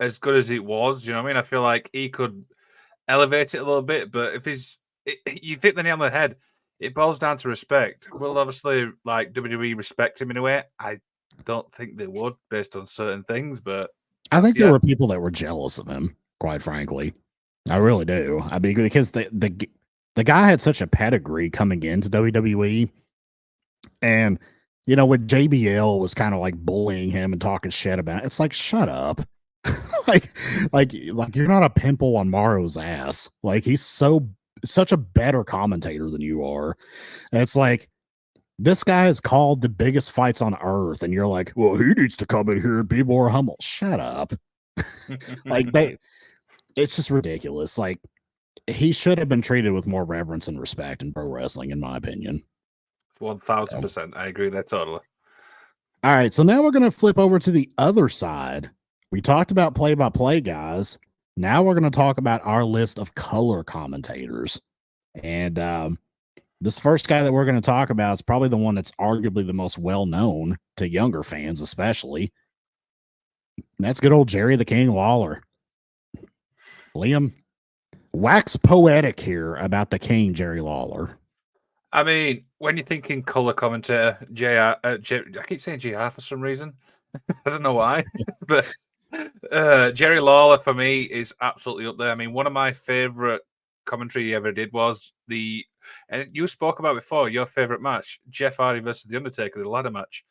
as good as it was. You know what I mean? I feel like he could elevate it a little bit, but if he's, it, you hit the nail on the head. It boils down to respect. Well, obviously, like WWE respect him in a way. I don't think they would based on certain things, but I think there were people that were jealous of him, quite frankly. I really do. I mean, because the the the guy had such a pedigree coming into WWE, and you know when JBL was kind of like bullying him and talking shit about it, it's like shut up, like like like you're not a pimple on Mauro's ass. Like he's so such a better commentator than you are. And it's like this guy has called the biggest fights on earth, and you're like, well, he needs to come in here and be more humble. Shut up. Like they, it's just ridiculous. Like he should have been treated with more reverence and respect in pro wrestling, in my opinion. one thousand percent, I agree there totally. All right, so now we're gonna flip over to the other side. We talked about play by play guys. Now we're gonna talk about our list of color commentators. And um, this first guy that we're gonna talk about is probably the one that's arguably the most well known to younger fans, especially. That's good old Jerry the King Lawler. Liam, wax poetic here about the King Jerry Lawler. I mean, when you're thinking color commentator, JR, uh, J, I keep saying JR for some reason. I don't know why, but uh, Jerry Lawler for me is absolutely up there. I mean, one of my favorite commentary he ever did was the and you spoke about before your favorite match, Jeff Hardy versus The Undertaker, the ladder match.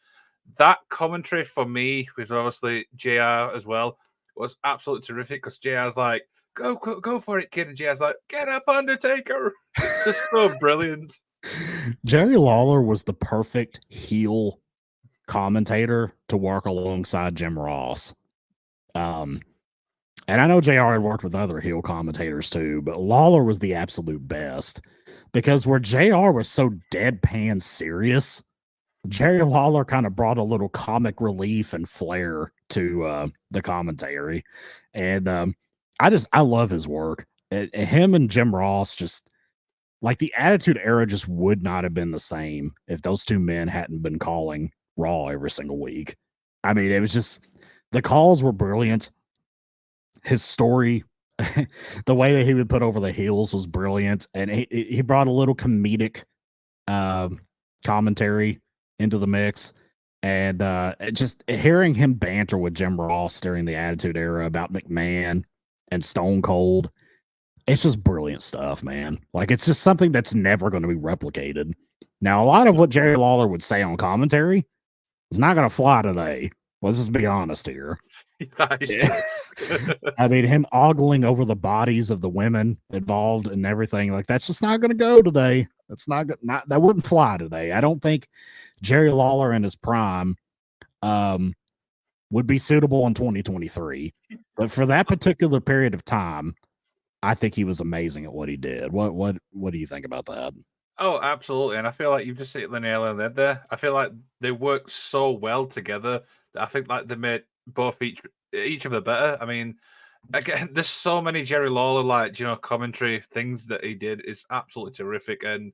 That commentary for me, was obviously JR as well, was absolutely terrific because JR's like, go, go, go for it, kid. And JR's like, get up, Undertaker. It's just so brilliant. Jerry Lawler was the perfect heel commentator to work alongside Jim Ross. Um, and I know JR had worked with other heel commentators too, but Lawler was the absolute best because where JR was so deadpan serious, Jerry Lawler kind of brought a little comic relief and flair to uh, the commentary. And um, I just, I love his work. Him and Jim Ross just like the Attitude Era just would not have been the same if those two men hadn't been calling Raw every single week. I mean, it was just the calls were brilliant. His story, the way that he would put over the heels was brilliant, and he he brought a little comedic um, commentary into the mix. And uh, just hearing him banter with Jim Ross during the Attitude Era about McMahon and Stone Cold, it's just brilliant stuff, man. Like it's just something that's never going to be replicated. Now, a lot of what Jerry Lawler would say on commentary is not going to fly today. Let's just be honest here. Is Yeah. I mean, him ogling over the bodies of the women involved and everything like that's just not going to go today. That's not not that wouldn't fly today. I don't think Jerry Lawler in his prime um would be suitable in 2023. But for that particular period of time, I think he was amazing at what he did. What what what do you think about that? Oh, absolutely. And I feel like you've just hit the nail on the head there. I feel like they work so well together I think like they made both each each of them better. I mean, again, there's so many Jerry Lawler like you know commentary things that he did is absolutely terrific. And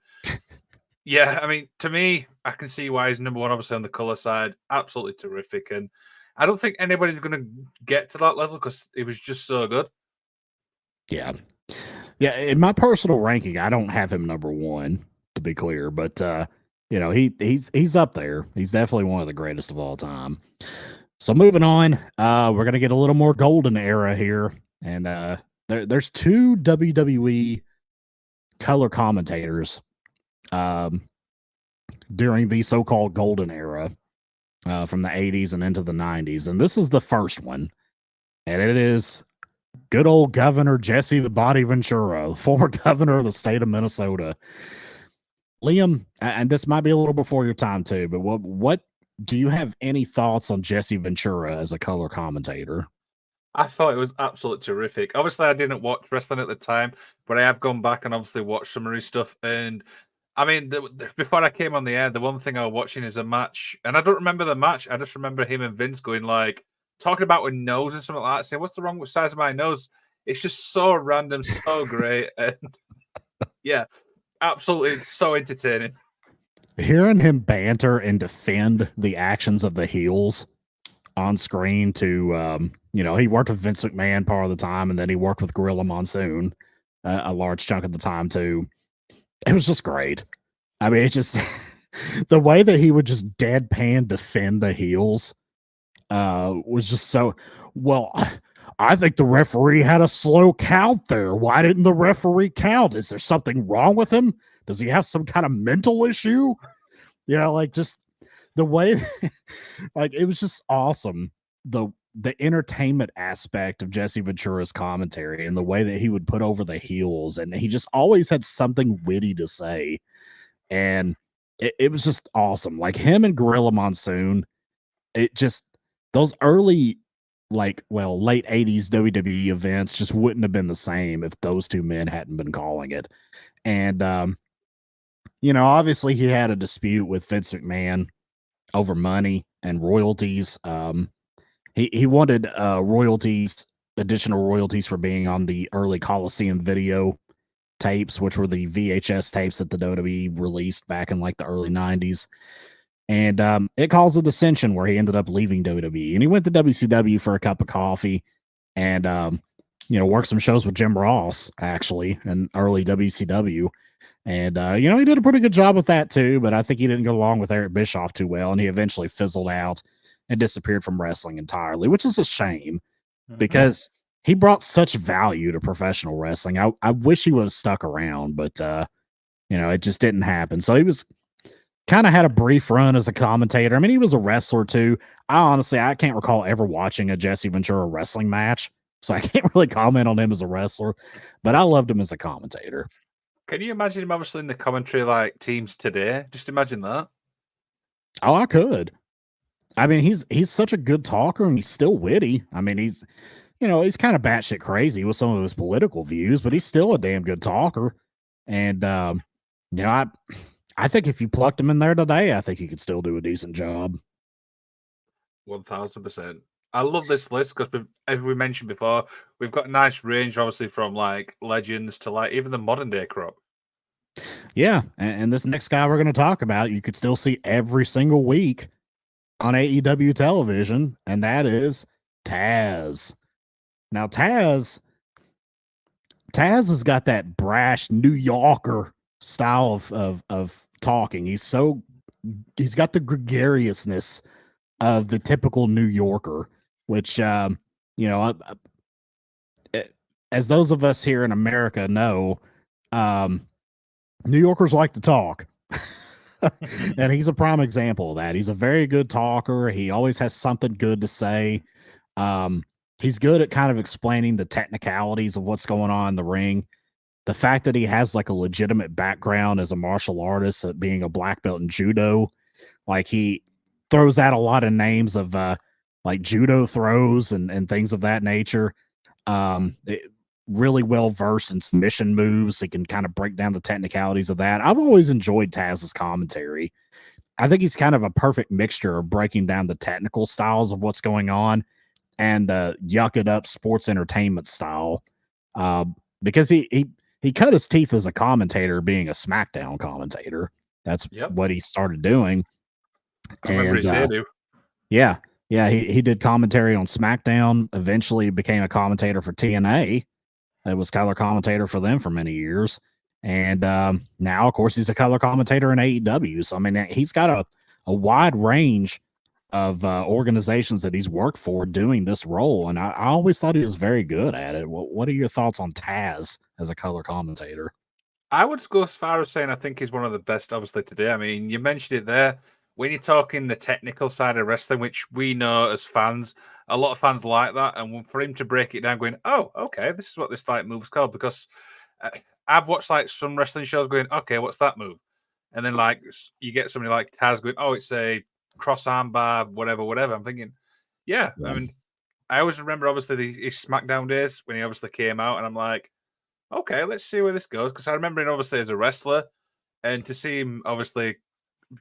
yeah, I mean, to me, I can see why he's number one, obviously on the color side. Absolutely terrific. And I don't think anybody's gonna get to that level because it was just so good. Yeah. Yeah, in my personal ranking, I don't have him number 1 to be clear, but uh you know, he he's he's up there. He's definitely one of the greatest of all time. So moving on, uh we're to get a little more golden era here and uh there there's two WWE color commentators um during the so-called golden era uh from the 80s and into the 90s and this is the first one and it is good old Governor Jesse the Body Ventura, former governor of the state of Minnesota. Liam, and this might be a little before your time too, but what what do you have any thoughts on Jesse Ventura as a color commentator? I thought it was absolutely terrific. Obviously, I didn't watch wrestling at the time, but I have gone back and obviously watched some of his stuff. And I mean, the, the- before I came on the air, the one thing I was watching is a match, and I don't remember the match. I just remember him and Vince going like talking about a nose and something like that, saying, "What's the wrong with size of my nose?" It's just so random, so great, and yeah, absolutely, so entertaining. Hearing him banter and defend the actions of the heels on screen to um, you know, he worked with Vince McMahon part of the time and then he worked with Gorilla Monsoon uh, a large chunk of the time too. It was just great. I mean, it just the way that he would just deadpan defend the heels uh was just so well I think the referee had a slow count there. Why didn't the referee count? Is there something wrong with him? Does he have some kind of mental issue? You know, like just the way like it was just awesome. The the entertainment aspect of Jesse Ventura's commentary and the way that he would put over the heels and he just always had something witty to say. And it, it was just awesome. Like him and Gorilla Monsoon, it just those early like well late 80s WWE events just wouldn't have been the same if those two men hadn't been calling it. And um you know, obviously he had a dispute with Vince McMahon over money and royalties. Um he he wanted uh royalties, additional royalties for being on the early Coliseum video tapes, which were the VHS tapes that the WWE released back in like the early 90s. And um, it caused a dissension where he ended up leaving WWE and he went to WCW for a cup of coffee and, um, you know, worked some shows with Jim Ross actually in early WCW. And, uh, you know, he did a pretty good job with that too, but I think he didn't get along with Eric Bischoff too well. And he eventually fizzled out and disappeared from wrestling entirely, which is a shame Mm-hmm. because he brought such value to professional wrestling. I, I wish he would have stuck around, but uh, you know, it just didn't happen. So he was kind of had a brief run as a commentator. I mean, he was a wrestler too. I honestly I can't recall ever watching a Jesse Ventura wrestling match. So I can't really comment on him as a wrestler, but I loved him as a commentator. Can you imagine him obviously in the commentary like teams today? Just imagine that. Oh, I could. I mean, he's he's such a good talker and he's still witty. I mean, he's you know, he's kind of batshit crazy with some of his political views, but he's still a damn good talker. And um, you know, I I think if you plucked him in there today, I think he could still do a decent job. One thousand percent. I love this list because, as we mentioned before, we've got a nice range, obviously, from like legends to like even the modern day crop. Yeah, and, and this next guy we're going to talk about, you could still see every single week on AEW television, and that is Taz. Now, Taz, Taz has got that brash New Yorker style of of, of talking. He's so he's got the gregariousness of the typical New Yorker, which um, you know, eh, as those of us here in America know, um, New Yorkers like to talk. and he's a prime example of that. He's a very good talker. He always has something good to say. Um, he's good at kind of explaining the technicalities of what's going on in the ring. The fact that he has like a legitimate background as a martial artist, at being a black belt in judo, like he throws out a lot of names of uh, like judo throws and and things of that nature. Um, it, really well versed in submission moves. He can kind of break down the technicalities of that. I've always enjoyed Taz's commentary. I think he's kind of a perfect mixture of breaking down the technical styles of what's going on and the yuck it up sports entertainment style. Uh, because he he he cut his teeth as a commentator, being a SmackDown commentator. That's yep. what he started doing. I and, uh, yeah, yeah, he, he did commentary on SmackDown. Eventually, became a commentator for TNA, it was color commentator for them for many years. And um, now, of course, he's a color commentator in AEW. So, I mean, he's got a, a wide range of uh, organizations that he's worked for doing this role. And I, I, always thought he was very good at it. What, what are your thoughts on Taz as a color commentator? I would go as far as saying I think he's one of the best, obviously, today. I mean, you mentioned it there. When you're talking the technical side of wrestling, which we know as fans, a lot of fans like that, and for him to break it down, going, "Oh, okay, this is what this like move's called," because uh, I've watched like some wrestling shows going, "Okay, what's that move?" And then like you get somebody like Taz going, "Oh, it's a cross arm bar, whatever, whatever." I'm thinking, yeah, yeah. I mean, I always remember obviously his SmackDown days when he obviously came out, and I'm like, okay, let's see where this goes because I remember him obviously as a wrestler, and to see him obviously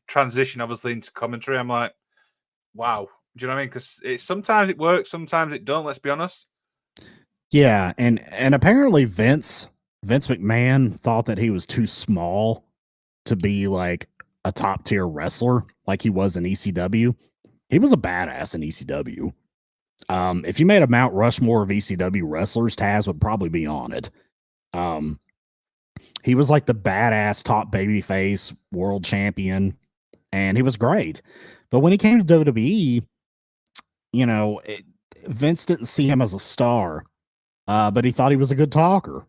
transition obviously into commentary, I'm like, wow, do you know what I mean? Because it sometimes it works, sometimes it don't. Let's be honest. Yeah, and and apparently Vince Vince McMahon thought that he was too small to be like a top tier wrestler like he was in ECW. He was a badass in ECW. Um, if you made a Mount Rushmore of ECW wrestlers, Taz would probably be on it. Um, he was like the badass top babyface world champion, and he was great. But when he came to WWE, you know, it, Vince didn't see him as a star, uh, but he thought he was a good talker.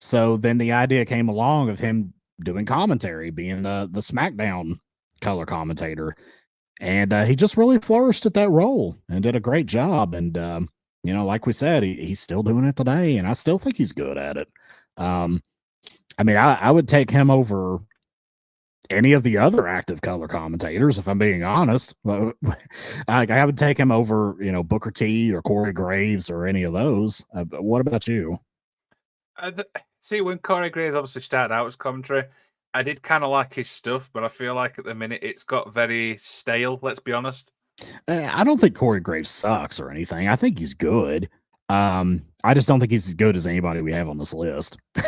So then the idea came along of him doing commentary, being the the SmackDown color commentator, and uh, he just really flourished at that role and did a great job. And um, you know, like we said, he, he's still doing it today, and I still think he's good at it. Um, I mean, I, I would take him over any of the other active color commentators, if I'm being honest. I, I would take him over, you know, Booker T or Corey Graves or any of those. Uh, what about you? Uh, see, when Corey Graves obviously started out as commentary, I did kind of like his stuff, but I feel like at the minute it's got very stale. Let's be honest. Uh, I don't think Corey Graves sucks or anything. I think he's good. Um, I just don't think he's as good as anybody we have on this list.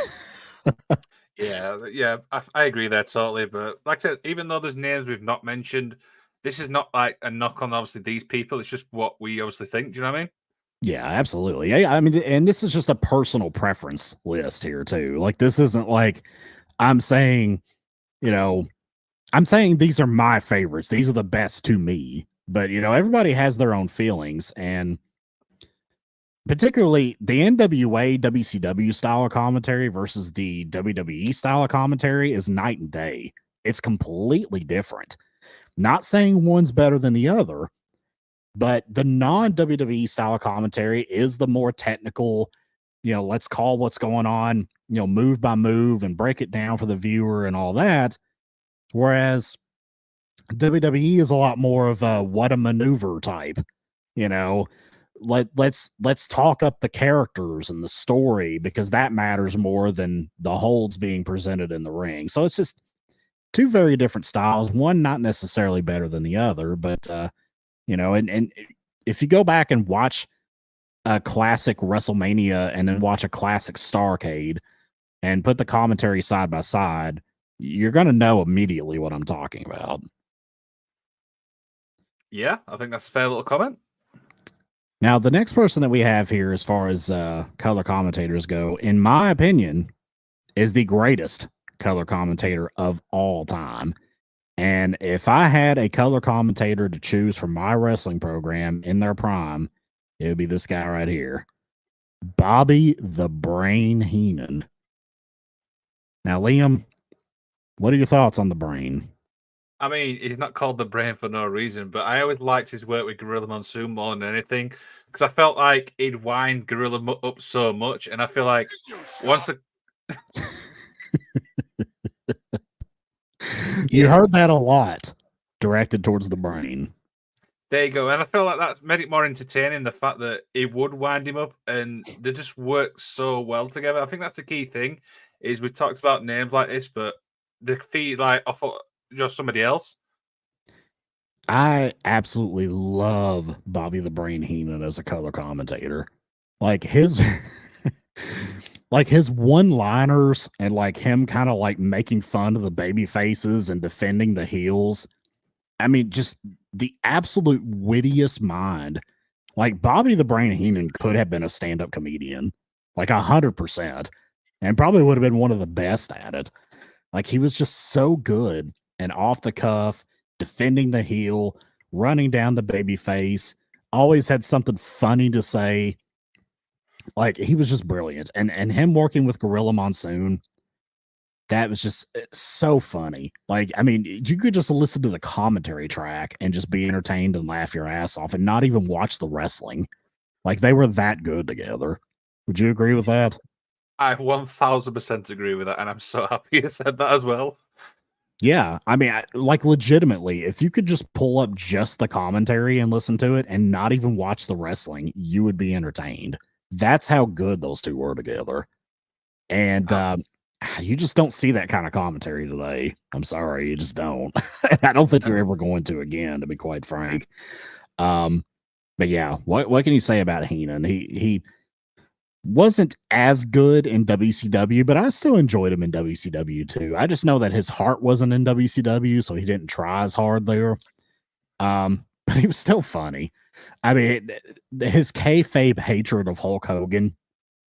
Yeah, yeah, I, I, agree there totally. But like I said, even though there's names we've not mentioned, this is not like a knock on obviously these people. It's just what we obviously think. Do you know what I mean? Yeah, absolutely. Yeah, I mean, and this is just a personal preference list here too. Like this isn't like I'm saying, you know, I'm saying these are my favorites. These are the best to me. But you know, everybody has their own feelings, and particularly the NWA WCW style of commentary versus the WWE style of commentary is night and day. It's completely different. Not saying one's better than the other, but the non WWE style of commentary is the more technical, you know, let's call what's going on, you know, move by move and break it down for the viewer and all that. Whereas WWE is a lot more of a what a maneuver type, you know, let let's let's talk up the characters and the story because that matters more than the holds being presented in the ring. So it's just two very different styles, one not necessarily better than the other, but uh you know, and and if you go back and watch a classic WrestleMania and then watch a classic Starcade and put the commentary side by side, you're to know immediately what I'm talking about. Yeah, I think that's a fair little comment. Now, the next person that we have here, as far as uh, color commentators go, in my opinion, is the greatest color commentator of all time. And if I had a color commentator to choose for my wrestling program in their prime, it would be this guy right here Bobby the Brain Heenan. Now, Liam, what are your thoughts on the brain? I mean, he's not called the brain for no reason, but I always liked his work with Gorilla Monsoon more than anything because I felt like he'd wind Gorilla up so much, and I feel like once a You heard that a lot directed towards the brain. There you go. And I feel like that made it more entertaining. The fact that it would wind him up and they just work so well together. I think that's the key thing. Is we've talked about names like this, but the feed like off of just somebody else. I absolutely love Bobby the Brain Heenan as a color commentator. Like his like his one-liners and like him kind of like making fun of the baby faces and defending the heels. I mean, just the absolute wittiest mind. Like Bobby the Brain Heenan could have been a stand-up comedian, like a hundred percent, and probably would have been one of the best at it. Like he was just so good and off the cuff, defending the heel, running down the baby face, always had something funny to say. Like he was just brilliant. And and him working with Gorilla Monsoon, that was just eh, so funny. Like, I mean, you could just listen to the commentary track and just be entertained and laugh your ass off and not even watch the wrestling. Like they were that good together. Would you agree with that? I 1000% agree with that. And I'm so happy you said that as well. Yeah, I mean, I, like legitimately, if you could just pull up just the commentary and listen to it and not even watch the wrestling, you would be entertained. That's how good those two were together. And um, you just don't see that kind of commentary today. I'm sorry, you just don't. I don't think you're ever going to again, to be quite frank. Um, but yeah, what what can you say about Heenan? He he wasn't as good in WCW, but I still enjoyed him in WCW too. I just know that his heart wasn't in WCW, so he didn't try as hard there. Um, but he was still funny. I mean, his kayfabe hatred of Hulk Hogan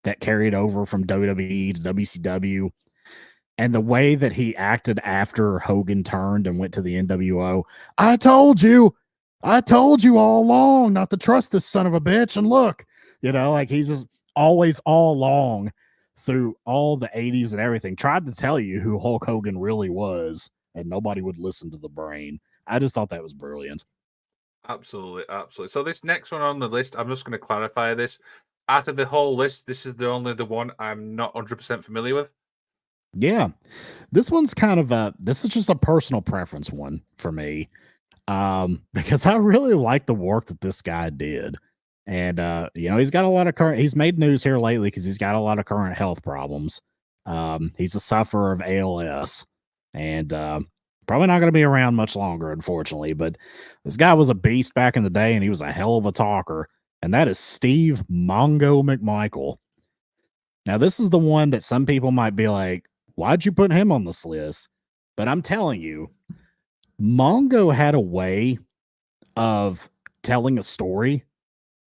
that carried over from WWE to WCW, and the way that he acted after Hogan turned and went to the NWO. I told you, I told you all along not to trust this son of a bitch. And look, you know, like he's just always all along through all the 80s and everything tried to tell you who Hulk Hogan really was, and nobody would listen to the brain. I just thought that was brilliant. Absolutely, absolutely. So this next one on the list, I'm just going to clarify this. Out of the whole list, this is the only the one I'm not 100% familiar with. Yeah. This one's kind of a this is just a personal preference one for me. Um because I really like the work that this guy did. And uh you know, he's got a lot of current he's made news here lately cuz he's got a lot of current health problems. Um he's a sufferer of ALS and uh, probably not going to be around much longer unfortunately, but this guy was a beast back in the day and he was a hell of a talker and that is Steve Mongo McMichael. Now, this is the one that some people might be like, why'd you put him on this list? But I'm telling you, Mongo had a way of telling a story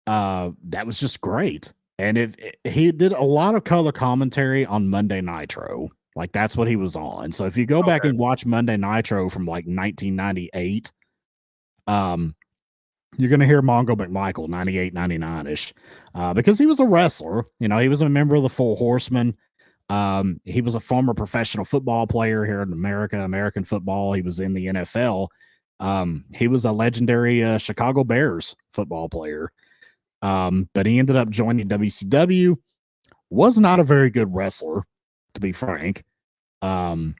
uh, that was just great. And if he did a lot of color commentary on Monday Nitro, like that's what he was on. So if you go back and watch Monday Nitro from like 1998, um, you're going to hear Mongo McMichael 98, 99 ish, uh, because he was a wrestler. You know, he was a member of the Four Horsemen. Um, he was a former professional football player here in America, American football. He was in the NFL. Um, he was a legendary uh, Chicago Bears football player. Um, but he ended up joining WCW. Was not a very good wrestler, to be frank. Um,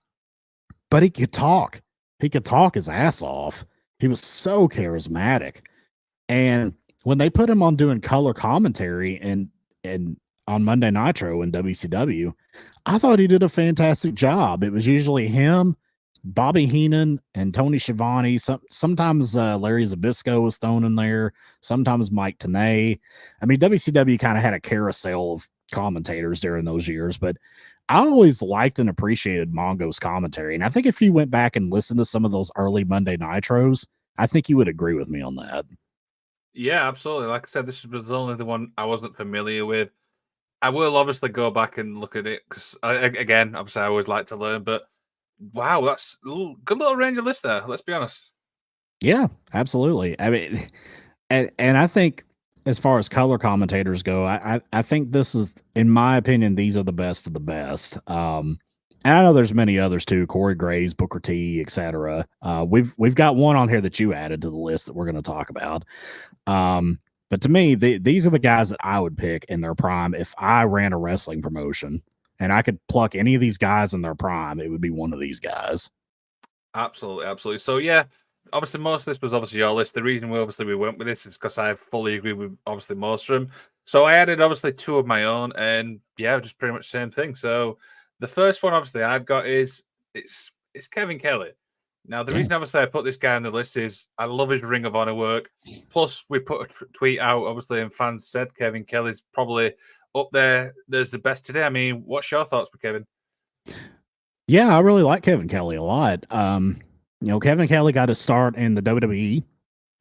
but he could talk. He could talk his ass off. He was so charismatic. And when they put him on doing color commentary and and on Monday Nitro in WCW, I thought he did a fantastic job. It was usually him, Bobby Heenan, and Tony Schiavone. Some, sometimes uh, Larry Zbyszko was thrown in there. Sometimes Mike Tenay. I mean, WCW kind of had a carousel of commentators during those years, but I always liked and appreciated Mongo's commentary. And I think if you went back and listened to some of those early Monday Nitros, I think you would agree with me on that. Yeah, absolutely. Like I said, this was only the one I wasn't familiar with. I will obviously go back and look at it because, again, obviously, I always like to learn. But wow, that's good little range of list there. Let's be honest. Yeah, absolutely. I mean, and and I think as far as color commentators go, I, I, I think this is, in my opinion, these are the best of the best. Um, and I know there's many others too, Corey Graves, Booker T, etc. Uh, we've we've got one on here that you added to the list that we're going to talk about. Um, but to me, the, these are the guys that I would pick in their prime if I ran a wrestling promotion and I could pluck any of these guys in their prime. It would be one of these guys. Absolutely, absolutely. So yeah, obviously most of this was obviously your list. The reason we obviously we went with this is because I fully agree with obviously most of them. So I added obviously two of my own, and yeah, just pretty much the same thing. So the first one, obviously, I've got is it's it's Kevin Kelly. Now, the yeah. reason obviously I put this guy on the list is I love his Ring of Honor work. Plus, we put a t- tweet out, obviously, and fans said Kevin Kelly's probably up there. There's the best today. I mean, what's your thoughts for Kevin? Yeah, I really like Kevin Kelly a lot. Um, you know, Kevin Kelly got a start in the WWE,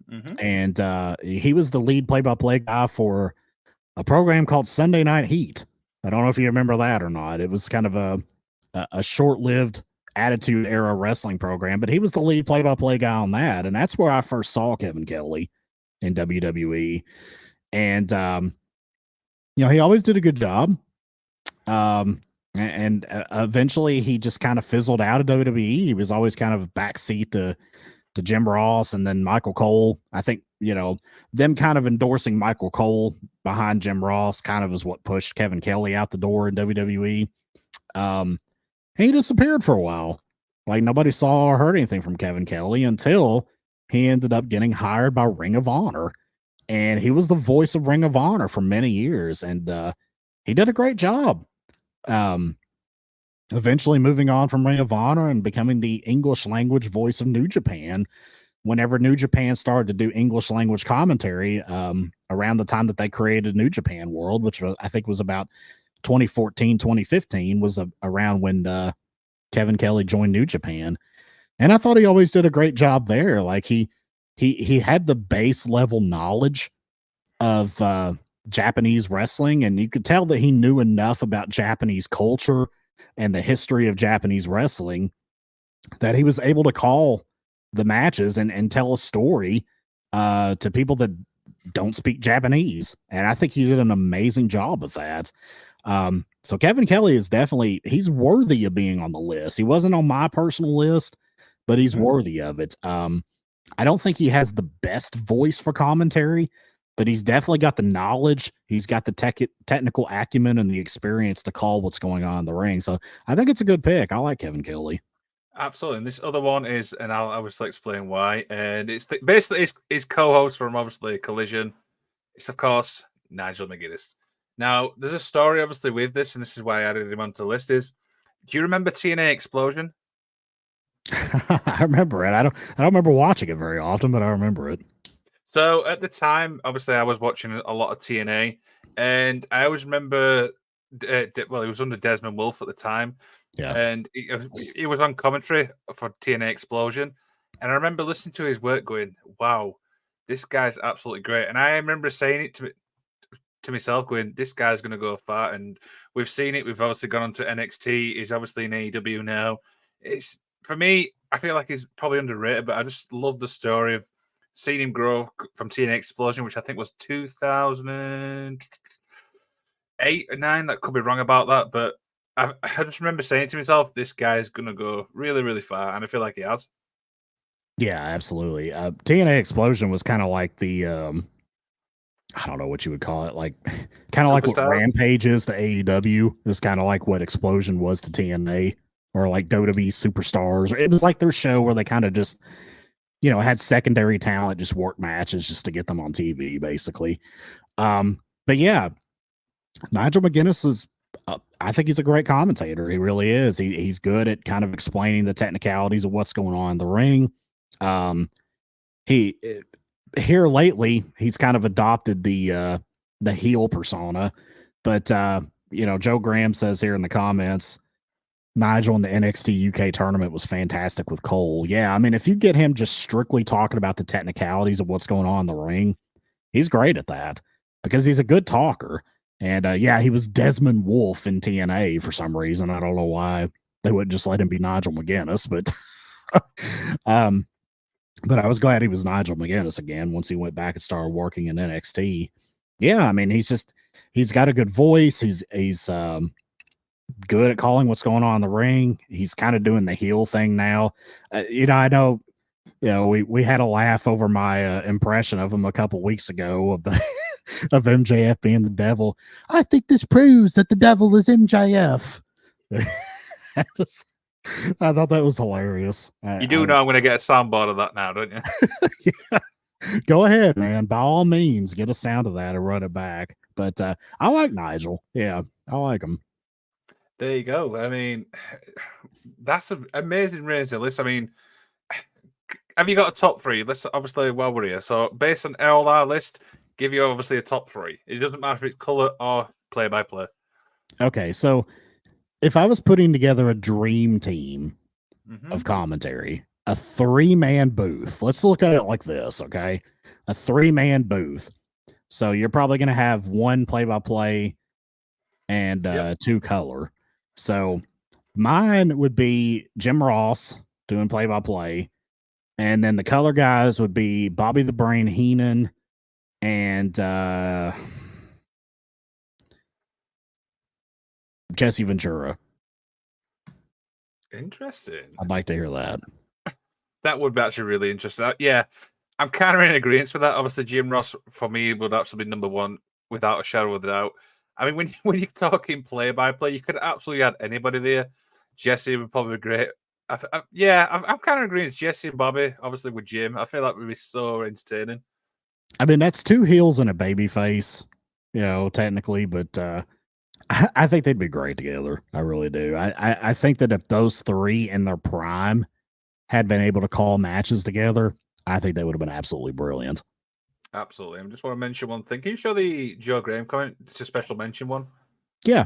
mm-hmm. and uh, he was the lead play-by-play guy for a program called Sunday Night Heat. I don't know if you remember that or not. It was kind of a a, a short-lived attitude era wrestling program, but he was the lead play-by-play guy on that, and that's where I first saw Kevin Kelly in WWE. And um, you know, he always did a good job. Um, and uh, eventually he just kind of fizzled out of WWE. He was always kind of backseat to to Jim Ross and then Michael Cole. I think you know them kind of endorsing Michael Cole behind Jim Ross kind of is what pushed Kevin Kelly out the door in WWE. Um, he disappeared for a while. Like nobody saw or heard anything from Kevin Kelly until he ended up getting hired by Ring of Honor, and he was the voice of Ring of Honor for many years, and uh, he did a great job um, eventually moving on from Ring of Honor and becoming the English language voice of New Japan. Whenever New Japan started to do English language commentary, um, around the time that they created New Japan World, which was, I think was about 2014, 2015, was a, around when uh, Kevin Kelly joined New Japan. And I thought he always did a great job there. Like he he he had the base level knowledge of uh, Japanese wrestling, and you could tell that he knew enough about Japanese culture and the history of Japanese wrestling that he was able to call the matches and, and tell a story uh, to people that don't speak Japanese. And I think he did an amazing job of that. Um, so Kevin Kelly is definitely he's worthy of being on the list. He wasn't on my personal list, but he's mm-hmm. worthy of it. Um, I don't think he has the best voice for commentary, but he's definitely got the knowledge. He's got the tech, technical acumen and the experience to call what's going on in the ring. So I think it's a good pick. I like Kevin Kelly. Absolutely. And this other one is, and I'll obviously explain why. And it's basically his, his co-host from obviously Collision. It's of course Nigel McGuinness. Now, there's a story obviously with this, and this is why I added him onto the list. Is do you remember TNA Explosion? I remember it. I don't. I don't remember watching it very often, but I remember it. So at the time, obviously, I was watching a lot of TNA, and I always remember. Uh, well, he was under Desmond Wolfe at the time, yeah, and he, uh, he was on commentary for TNA Explosion, and I remember listening to his work, going, "Wow, this guy's absolutely great." And I remember saying it to to myself, going, "This guy's going to go far." And we've seen it. We've obviously gone on to NXT. He's obviously in AEW now. It's for me. I feel like he's probably underrated, but I just love the story of seeing him grow from TNA Explosion, which I think was 2008 or 9. That could be wrong about that, but I, I just remember saying to myself, this guy's going to go really, really far. And I feel like he has. Yeah, absolutely. Uh, TNA Explosion was kind of like the um, I don't know what you would call it, like kind of like what? Rampage is to AEW is kind of like what Explosion was to TNA or like WWE Superstars. It was like their show where they kind of just you know had secondary talent just work matches just to get them on TV, basically. Um, but yeah, Nigel McGuinness is. Uh, I think he's a great commentator. He really is. He, he's good at kind of explaining the technicalities of what's going on in the ring. Um, he eh, here lately he's kind of adopted the uh the heel persona, but uh, you know Joe Graham says here in the comments. Nigel in the NXT UK tournament was fantastic with Cole. Yeah, I mean, if you get him just strictly talking about the technicalities of what's going on in the ring, he's great at that because he's a good talker. And uh, yeah, he was Desmond Wolfe in TNA for some reason. I don't know why they wouldn't just let him be Nigel McGuinness, but um, but I was glad he was Nigel McGuinness again once he went back and started working in NXT. Yeah, I mean, he's just he's got a good voice. He's he's um good at calling what's going on in the ring. He's kind of doing the heel thing now. Uh, you know, I know you know, we we had a laugh over my uh, impression of him a couple weeks ago of the of MJF being the devil. I think this proves that the devil is MJF. I just- I thought that was hilarious. You do I- know I'm going to get a soundboard of that now, don't you? yeah Go ahead, man. By all means, get a sound of that and run it back. But uh, I like Nigel. Yeah, I like him. There you go. I mean, that's an amazing range of list. I mean, have you got a top three? Let's obviously while we're here. So based on all our list, give you obviously a top three. It doesn't matter if it's color or play by play. Okay, so if I was putting together a dream team Mhm. of commentary, a three man booth. Let's look at it like this, okay? A three man booth. So you're probably going to have one play by play and uh, Yep. two color. So mine would be Jim Ross doing play by play. And then the color guys would be Bobby the Brain Heenan and uh, Jesse Ventura. Interesting. I'd like to hear that. That would be actually really interesting. Uh, Yeah, I'm kind of in agreement with that. Obviously, Jim Ross for me would absolutely be number one without a shadow of a doubt. I mean, when when you're talking play by play, you could absolutely add anybody there. Jesse would probably be great. I, I, yeah, I'm, I'm kind of agreeing. with Jesse and Bobby, obviously with Jim, I feel like would be so entertaining. I mean, that's two heels and a baby face, you know, technically, but uh I, I think they'd be great together. I really do. I I think that if those three in their prime had been able to call matches together, I think they would have been absolutely brilliant. Absolutely. I just want to mention one thing. Can you show the Joe Graham comment? It's a special mention one. Yeah.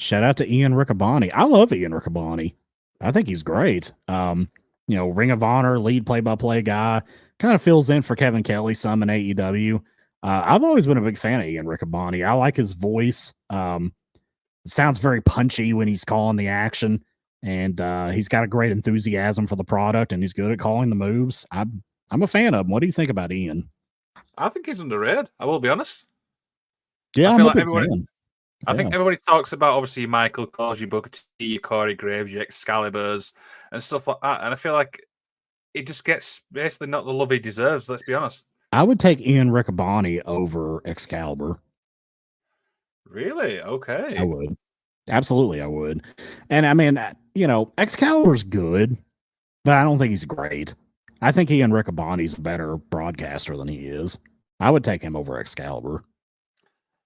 Shout out to Ian Riccaboni. I love Ian Riccaboni. I think he's great. Um, you know, Ring of Honor lead play by play guy, kind of fills in for Kevin Kelly some in AEW. Uh, I've always been a big fan of Ian Riccaboni. I like his voice. Um, sounds very punchy when he's calling the action, and uh, he's got a great enthusiasm for the product, and he's good at calling the moves. I'm I'm a fan of him. What do you think about Ian? I think he's underrated. I will be honest. Yeah, I I'm feel a like everybody-. I think everybody talks about obviously Michael Coles you Booker T, your Corey Graves, your Excaliburs, and stuff like that. And I feel like it just gets basically not the love he deserves. Let's be honest. I would take Ian Riccaboni over Excalibur. Really? Okay. I would. Absolutely, I would. And I mean, uh, you know, Excalibur's good, but I don't think he's great. I think Ian Riccaboni's a better broadcaster than he is. I would take him over Excalibur.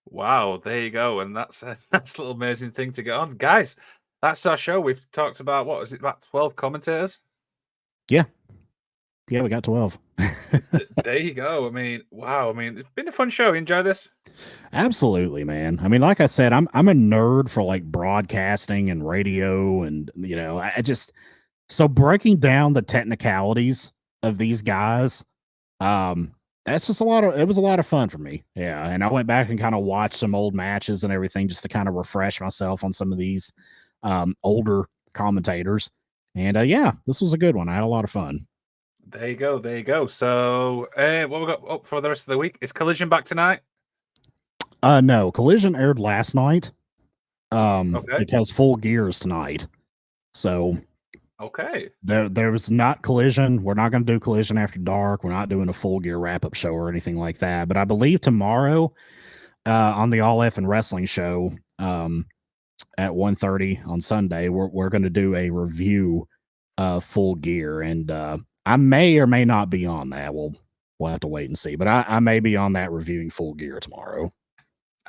Wow. There you go. And that's a, that's a little amazing thing to get on, guys. That's our show. We've talked about what was it about twelve commentators? Yeah, Yeah, we got 12. there you go. I mean, wow. I mean, it's been a fun show. You enjoy this? Absolutely, man. I mean, like I said, I'm I'm a nerd for like broadcasting and radio and you know, I just so breaking down the technicalities of these guys, um, that's just a lot of it was a lot of fun for me. Yeah. And I went back and kind of watched some old matches and everything just to kind of refresh myself on some of these um older commentators. And uh yeah, this was a good one. I had a lot of fun. There you go. There you go. So, uh, what we got up for the rest of the week is Collision back tonight. Uh no, Collision aired last night. Um Okay. because full gears tonight. So Okay. there there was not collision. We're not gonna do collision after dark. We're not doing a full gear wrap up show or anything like that. But I believe tomorrow uh on the All F and Wrestling show, um at 1.30 on Sunday, we're we're gonna do a review of full gear and uh I may or may not be on that. We'll we'll have to wait and see. But I, I may be on that reviewing full gear tomorrow.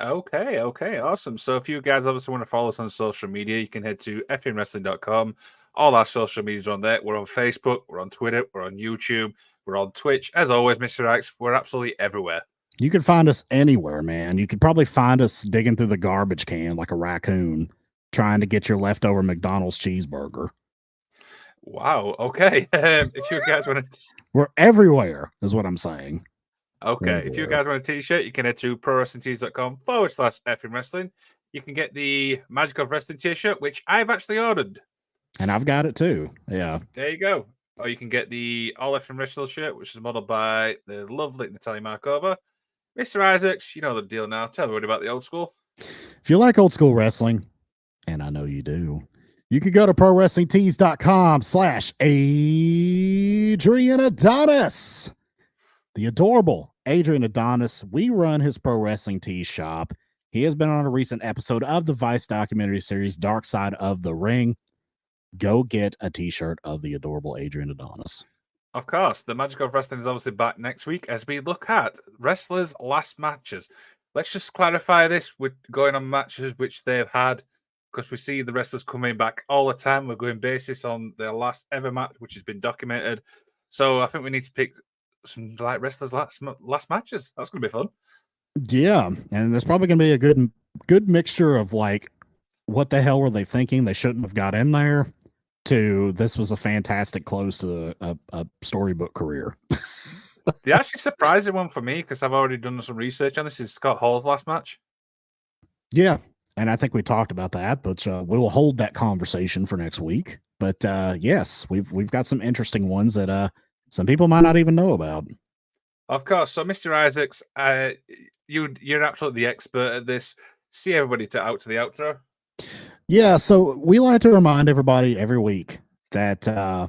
Okay, okay, awesome. So if you guys obviously want to follow us on social media, you can head to fnwrestling.com. All our social medias on there. We're on Facebook, we're on Twitter, we're on YouTube, we're on Twitch. As always, Mr. X, we're absolutely everywhere. You could find us anywhere, man. You could probably find us digging through the garbage can like a raccoon, trying to get your leftover McDonald's cheeseburger. Wow. Okay. Um, if you guys want to, We're everywhere, is what I'm saying. okay, if you guys want a t-shirt, you can head to prowrestlingtees.com forward slash FM wrestling. You can get the Magic of Wrestling t-shirt, which I've actually ordered. And I've got it too. Yeah. There you go. Or you can get the All FM Wrestle shirt, which is modeled by the lovely Natalia Markova. Mr. Isaacs, you know the deal now. Tell everybody about the old school. If you like old school wrestling, and I know you do, you can go to prowrestlingtees.com slash Adrian Adonis. The adorable Adrian Adonis. We run his pro wrestling tees shop. He has been on a recent episode of the Vice documentary series Dark Side of the Ring. Go get a t-shirt of the adorable Adrian Adonis. Of course, the Magic of Wrestling is obviously back next week as we look at wrestlers' last matches. Let's just clarify this with going on matches which they've had because we see the wrestlers coming back all the time. We're going basis on their last ever match, which has been documented. So I think we need to pick some like wrestlers' last last matches. That's going to be fun. Yeah, and there's probably going to be a good good mixture of like what the hell were they thinking they shouldn't have got in there to this was a fantastic close to a, a storybook career. The actually surprising one for me because I've already done some research on this is Scott Hall's last match. Yeah, and I think we talked about that, but uh, we will hold that conversation for next week. But uh, yes, we've we've got some interesting ones that uh some people might not even know about. Of course. So, Mr. Isaacs, uh, you you're absolutely the expert at this. See everybody to out to the outro. Yeah, so we like to remind everybody every week that uh,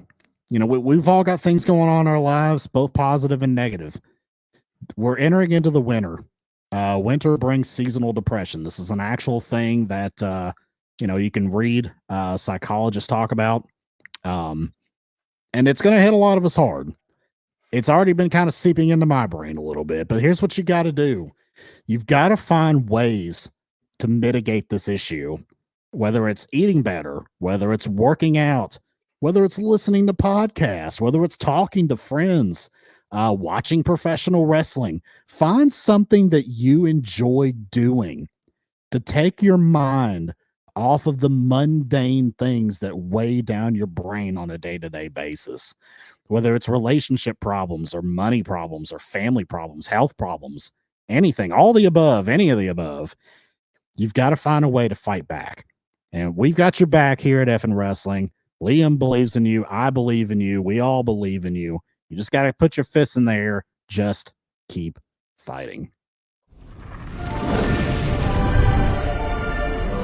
you know we, we've all got things going on in our lives, both positive and negative. We're entering into the winter. Uh, winter brings seasonal depression. This is an actual thing that uh, you know you can read uh, psychologists talk about, um, and it's going to hit a lot of us hard. It's already been kind of seeping into my brain a little bit, but here's what you got to do: you've got to find ways to mitigate this issue whether it's eating better, whether it's working out, whether it's listening to podcasts, whether it's talking to friends, uh, watching professional wrestling, find something that you enjoy doing to take your mind off of the mundane things that weigh down your brain on a day to day basis. Whether it's relationship problems or money problems or family problems, health problems, anything, all the above, any of the above, you've got to find a way to fight back. And we've got your back here at F and Wrestling. Liam believes in you. I believe in you. We all believe in you. You just got to put your fists in the air. Just keep fighting.